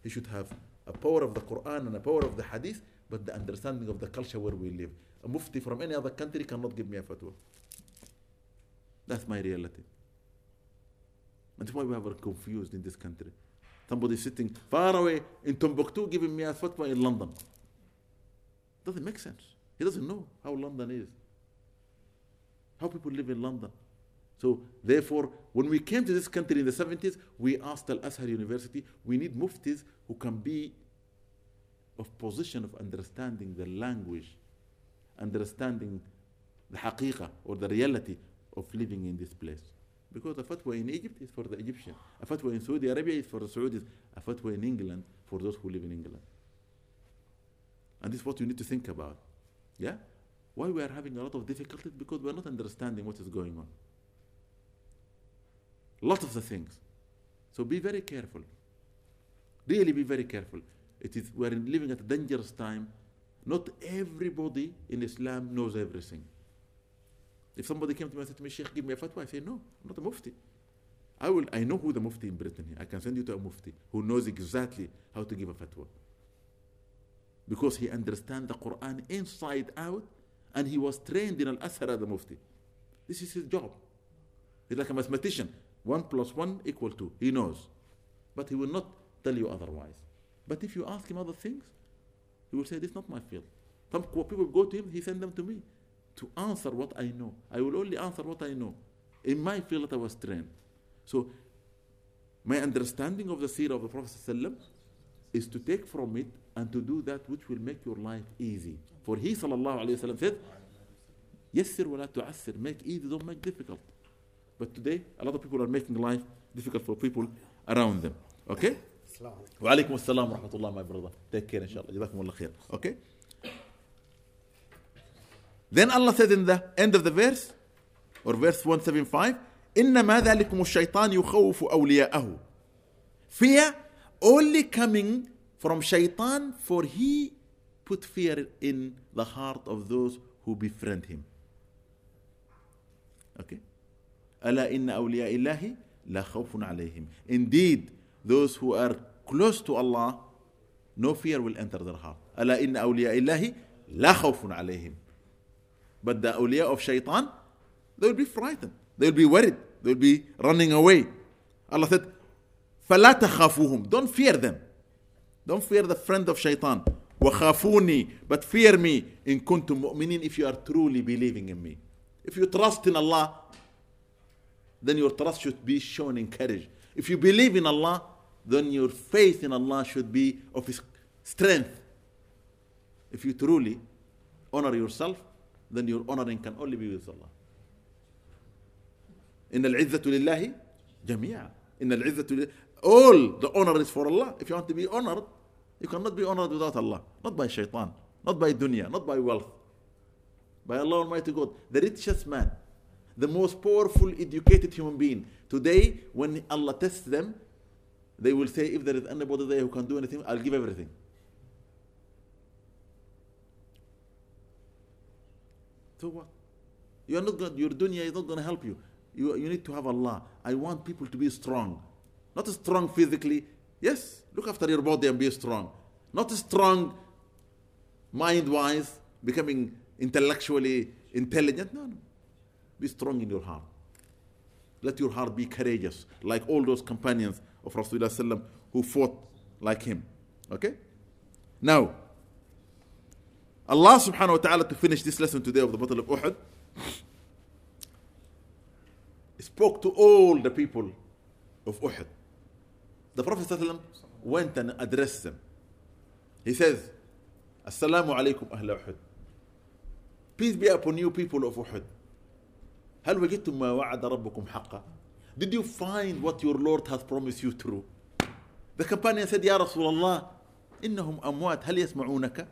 he should have a power of the Quran and a power of the Hadith, but the understanding of the culture where we live. A mufti from any other country cannot give me a fatwa. That's my reality. And that's why we are confused in this country. Somebody sitting far away in Timbuktu giving me a fatwa in London. Doesn't make sense. He doesn't know how London is, how people live in London. So, therefore, when we came to this country in the 70s, we asked Al Azhar University, we need muftis who can be of position of understanding the language, understanding the haqiqah or the reality of living in this place. Because a fatwa in Egypt is for the Egyptian. A fatwa in Saudi Arabia is for the Saudis. A fatwa in England for those who live in England. And this is what you need to think about. Yeah? Why we are having a lot of difficulties? Because we are not understanding what is going on. Lot of the things. So be very careful. Really be very careful. It is we are living at a dangerous time. Not everybody in Islam knows everything. If somebody came to me and said to me, Sheikh, give me a fatwa, I say, no, I'm not a mufti. I will. I know who the mufti in Britain here. I can send you to a mufti who knows exactly how to give a fatwa. Because he understands the Quran inside out and he was trained in Al-Azhar as a mufti. This is his job. He's like a mathematician. One plus one equal two. He knows. But he will not tell you otherwise. But if you ask him other things, he will say, This is not my field. Some people go to him, he send them to me to answer what I know. I will only answer what I know. In my field that I was trained. So my understanding of the seerah of the Prophet ﷺ is to take from it and to do that which will make your life easy. For he sallallahu alayhi wa said, Yassir wa la. Make easy, don't make difficult. But today, a lot of people are making life difficult for people around them. Okay? Wa alaikum assalam wa rahmatullah, my brother. Take care, inshallah. Jazakumullah khair. Okay? Then Allah said in the end of the verse, or verse 175, إنما ذلكم الشيطان يخوف أولياءه. Fear only coming from shaitan for he put fear in the heart of those who befriend him. Okay? ألا إن أولياء الله لا خوف عليهم. Indeed, those who are close to Allah, no fear will enter their heart. ألا إن أولياء الله لا خوف عليهم. But the awliya of shaitan, they will be frightened. They will be worried. They will be running away. Allah said, فَلَا تَخَافُوهُم Don't fear them. Don't fear the friend of shaitan. وَخَافُونِي But fear me in kuntum mu'minin if you are truly believing in me. If you trust in Allah, then your trust should be shown in courage. If you believe in Allah, then your faith in Allah should be of strength. If you truly honor yourself, then your honoring can only be with Allah. إن العزة لله جميعا إن العزة لله all the honor is for Allah if you want to be honored you cannot be honored without Allah not by shaitan not by dunya not by wealth by Allah Almighty God the richest man the most powerful educated human being today when Allah tests them they will say if there is anybody there who can do anything I'll give everything So what? You are not going, your dunya is not going to help you. you. You need to have Allah. I want people to be strong. Not strong physically. Yes, look after your body and be strong. Not strong mind wise, becoming intellectually intelligent. No, no. Be strong in your heart. Let your heart be courageous, like all those companions of Rasulullah who fought like him. Okay? Now, Allah subhanahu wa ta'ala to finish this lesson today of the Battle of Uhud spoke to all the people of Uhud. The Prophet went and addressed them. He says, Assalamu alaikum ahla Uhud. Peace be upon you people of Uhud. هل وجدتم ما وعد ربكم حقا? Did you find what your Lord has promised you true? The companion said, Ya Rasulullah, إنهم أموات هل يسمعونك?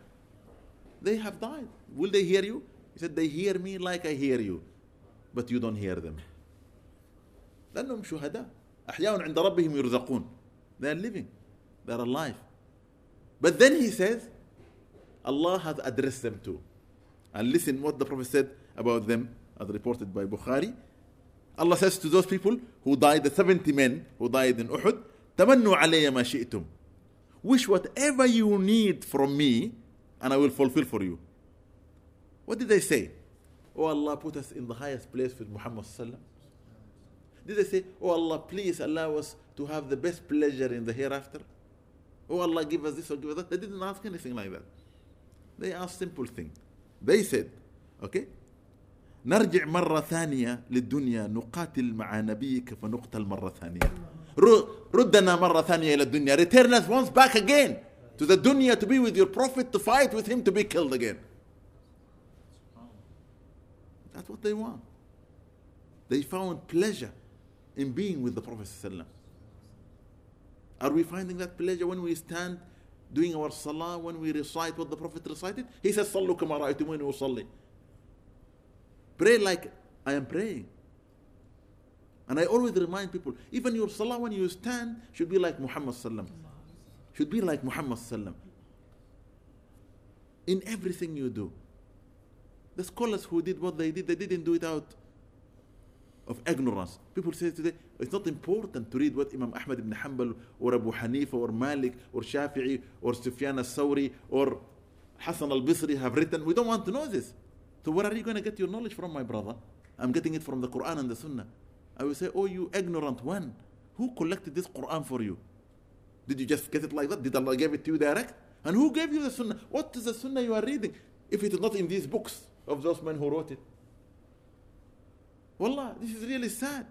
They have died. Will they hear you? He said, They hear me like I hear you, but you don't hear them. لأنهم شهداء أحياء عند ربهم يرزقون They are living. They are alive. But then he says, Allah has addressed them too. And listen what the Prophet said about them, as reported by Bukhari. Allah says to those people who died, the 70 men who died in Uhud, تمنوا علي ما شئتم. Wish whatever you need from me, and I will fulfill for you. What did they say? Oh Allah, put us in the highest place with Muhammad Did they say, Oh Allah, please allow us to have the best pleasure in the hereafter? Oh Allah, give us this or give us that. They didn't ask anything like that. They asked simple thing. They said, okay, نرجع مرة ثانية للدنيا نقاتل مع نبيك فنقتل مرة ثانية ردنا مرة ثانية إلى الدنيا return us once back again to the dunya to be with your prophet, to fight with him, to be killed again. That's what they want. They found pleasure in being with the Prophet. Are we finding that pleasure when we stand doing our salah, when we recite what the Prophet recited? He says, Sallu kama ra'aytumuni usalli. Pray like I am praying. And I always remind people, even your salah when you stand should be like Muhammad sallallahu should be like Muhammad sallam in everything you do. The scholars who did what they did, they didn't do it out of ignorance. People say today it's not important to read what Imam Ahmad ibn Hanbal or Abu Hanifa or Malik or Shafi'i or Sufyan al-Sawri or Hassan al-Basri have written. We don't want to know this. So where are you going to get your knowledge from, my brother? I'm getting it from the Quran and the Sunnah. I will say, oh, you ignorant one. Who collected this Quran for you? Did you just get it like that? Did Allah give it to you direct? And who gave you the Sunnah? What is the Sunnah you are reading? If it is not in these books of those men who wrote it. Wallah, this is really sad.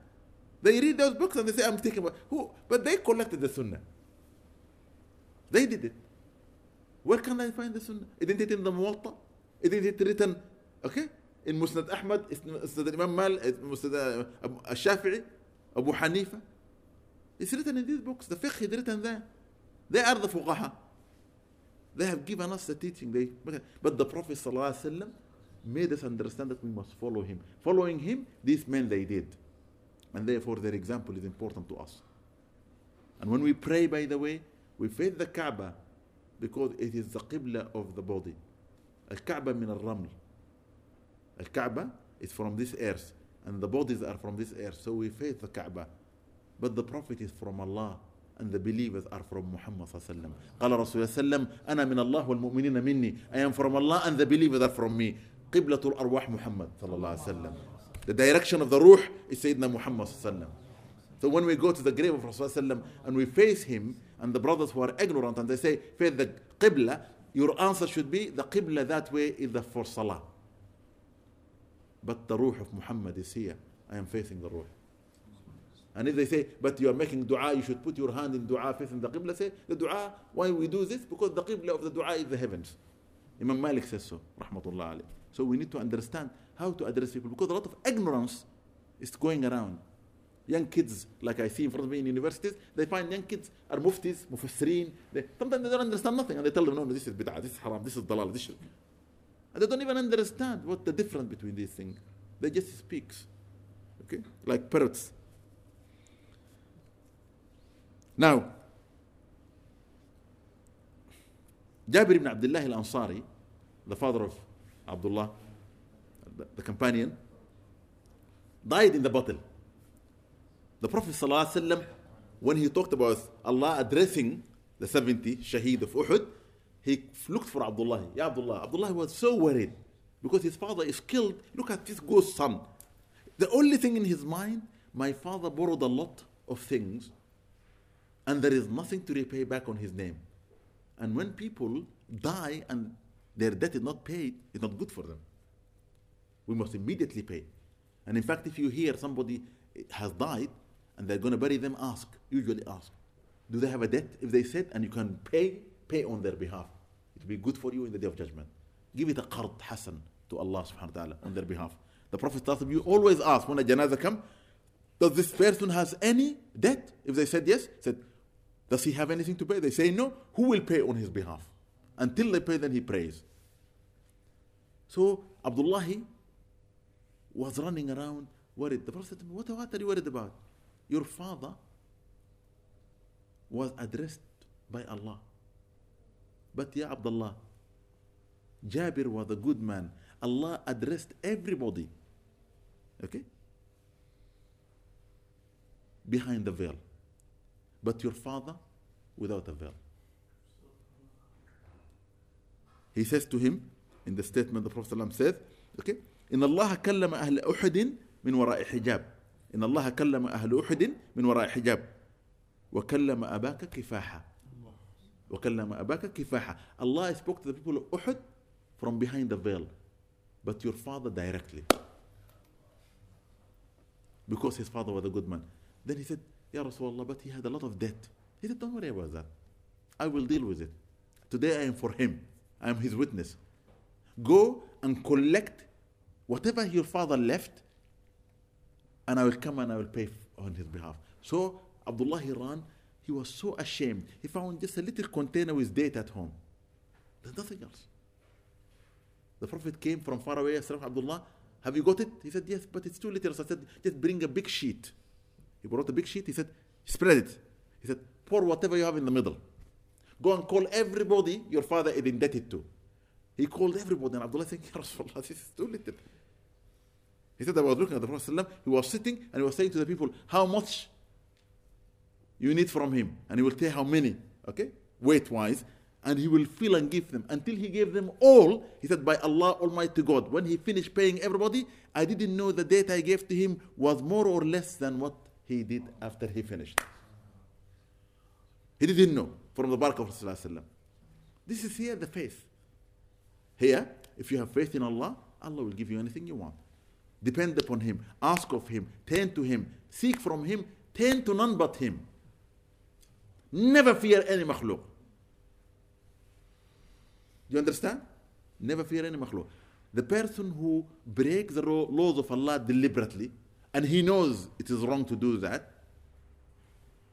They read those books and they say, I'm thinking taking who? But they collected the Sunnah. They did it. Where can I find the Sunnah? Isn't it in the Muwatta? Isn't it written, In Musnad Ahmad, Musnad Imam Mal, Musnad Al-Shafi'i, Abu Hanifa. It's written in these books. The fiqh is written there. They are the fuqaha. They have given us the teaching. They, but the Prophet ﷺ made us understand that we must follow him. Following him, these men they did. And therefore their example is important to us. And when we pray, by the way, we face the Kaaba because it is the Qibla of the body. Al-Kaaba min al-Raml. Al-Kaaba is from this earth and the bodies are from this earth. So we face the Kaaba. But the Prophet is from Allah and the believers are from Muhammad صلى الله عليه وسلم. قال رسول الله صلى الله عليه وسلم أنا من الله والمؤمنين مني. I am from Allah and the believers are from me. قبلة الأرواح محمد صلى الله عليه وسلم. The direction of the ruh is Sayyidina Muhammad صلى الله عليه وسلم. So when we go to the grave of Rasulullah and we face him and the brothers who are ignorant and they say, face the Qibla, your answer should be the Qibla that way is the for Salah. But the Ruh of Muhammad is here. I am facing the Ruh. And if they say, but you are making dua, you should put your hand in dua facing the Qibla, say, the dua, why we do this? Because the Qibla of the dua is the heavens. Imam Malik says so, rahmatullah alayh. So we need to understand how to address people because a lot of ignorance is going around. Young kids, like I see in front of me in universities, they find young kids are muftis, mufassirin. They, sometimes they don't understand nothing and they tell them, no, no, this is bid'ah, this is haram, this is dalal, this is. And they don't even understand what the difference between these things. They just speak. Okay? Like parrots. Now, Jabir ibn Abdullah al-Ansari, the father of Abdullah, the, companion, died in the battle. The Prophet ﷺ, when he talked about Allah addressing the 70 Shaheed of Uhud, he looked for Abdullah. Ya Abdullah. Abdullah was so worried because his father is killed. Look at this ghost son. The only thing in his mind, my father borrowed a lot of things and there is nothing to repay back on his name. And when people die and their debt is not paid, it's not good for them. We must immediately pay. And in fact, if you hear somebody has died and they're going to bury them, ask, usually ask, do they have a debt? If they said, and you can pay, pay on their behalf. It will be good for you in the day of judgment. Give it a qard hasan to Allah subhanahu wa ta'ala on their behalf. The Prophet you always ask when a janazah come, does this person has any debt? If they said yes, said, does he have anything to pay? They say no. Who will pay on his behalf? Until they pay, then he prays. So Abdullah was running around worried. The Prophet said, what, what are you worried about? Your father was addressed by Allah. But Ya Abdullah, Jabir was a good man. Allah addressed everybody. Okay? Behind the veil. But your father without a veil. He says to him in the statement the Prophet ﷺ says, okay, إن الله كلم أهل أحد من وراء حجاب إن الله كلم أهل أحد من وراء حجاب وكلم أباك كفاحا وكلم أباك كفاحا Allah spoke to the people of Uhud from behind the veil but your father directly because his father was a good man then he said Ya Rasulullah but he had a lot of debt he said don't worry about that I will deal with it today I am for him I am his witness go and collect whatever your father left and I will come and I will pay on his behalf. So Abdullah ran. he was so ashamed. He found just a little container with date at home. There's nothing else. The Prophet came from far away. Said, Abdullah, have you got it? He said, yes, but it's too little. So I said, just bring a big sheet. He brought a big sheet. He said, spread it. He said, pour whatever you have in the middle. Go and call everybody your father is indebted to. He called everybody, and Abdullah said, Ya Rasulullah, this is too little. He said, I was looking at the Prophet, he was sitting and he was saying to the people, How much you need from him? And he will tell how many, okay, weight wise, and he will fill and give them. Until he gave them all, he said, By Allah Almighty God, when he finished paying everybody, I didn't know the date I gave to him was more or less than what he did after he finished. He didn't know from the barakah of Rasulullah. This is here the faith. Here, if you have faith in Allah, Allah will give you anything you want. Depend upon Him, ask of Him, turn to Him, seek from Him, turn to none but Him. Never fear any makhluk. Do you understand? Never fear any makhluk. The person who breaks the laws of Allah deliberately, and he knows it is wrong to do that,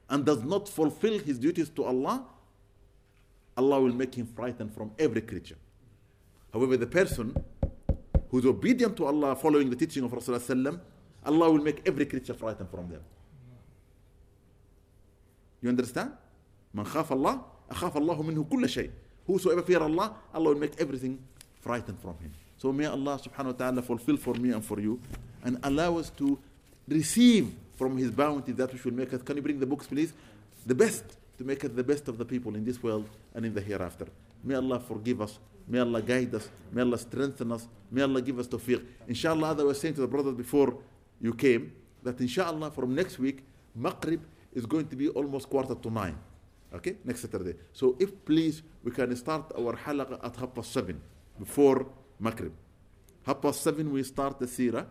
and does not fulfill his duties to Allah, Allah will make him frightened from every creature. However, the person who's obedient to Allah, following the teaching of Rasulullah, Allah will make every creature frightened from them. You understand? من خاف الله أخاف الله منه كل شيء. Whosoever fear Allah, Allah will make everything frightened from him. So may Allah subhanahu wa ta'ala fulfill for me and for you and allow us to receive from his bounty that which will make us. Can you bring the books, please? The best to make us the best of the people in this world and in the hereafter. May Allah forgive us. May Allah guide us. May Allah strengthen us. May Allah give us tawfiq. Inshallah, as I was saying to the brothers before you came, that inshallah from next week, Maghrib is going to be almost quarter to nine. Okay, next Saturday. So if please we can start our halaqa at half past seven before Maghrib. Half past seven we start the seerah,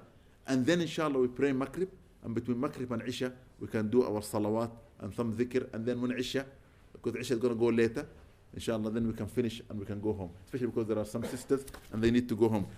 and then inshallah we pray Maghrib, and between Maghrib and Isha we can do our salawat and some dhikr, and then when Isha, because Isha is going to go later, inshallah then we can finish and we can go home. Especially because there are some sisters and they need to go home.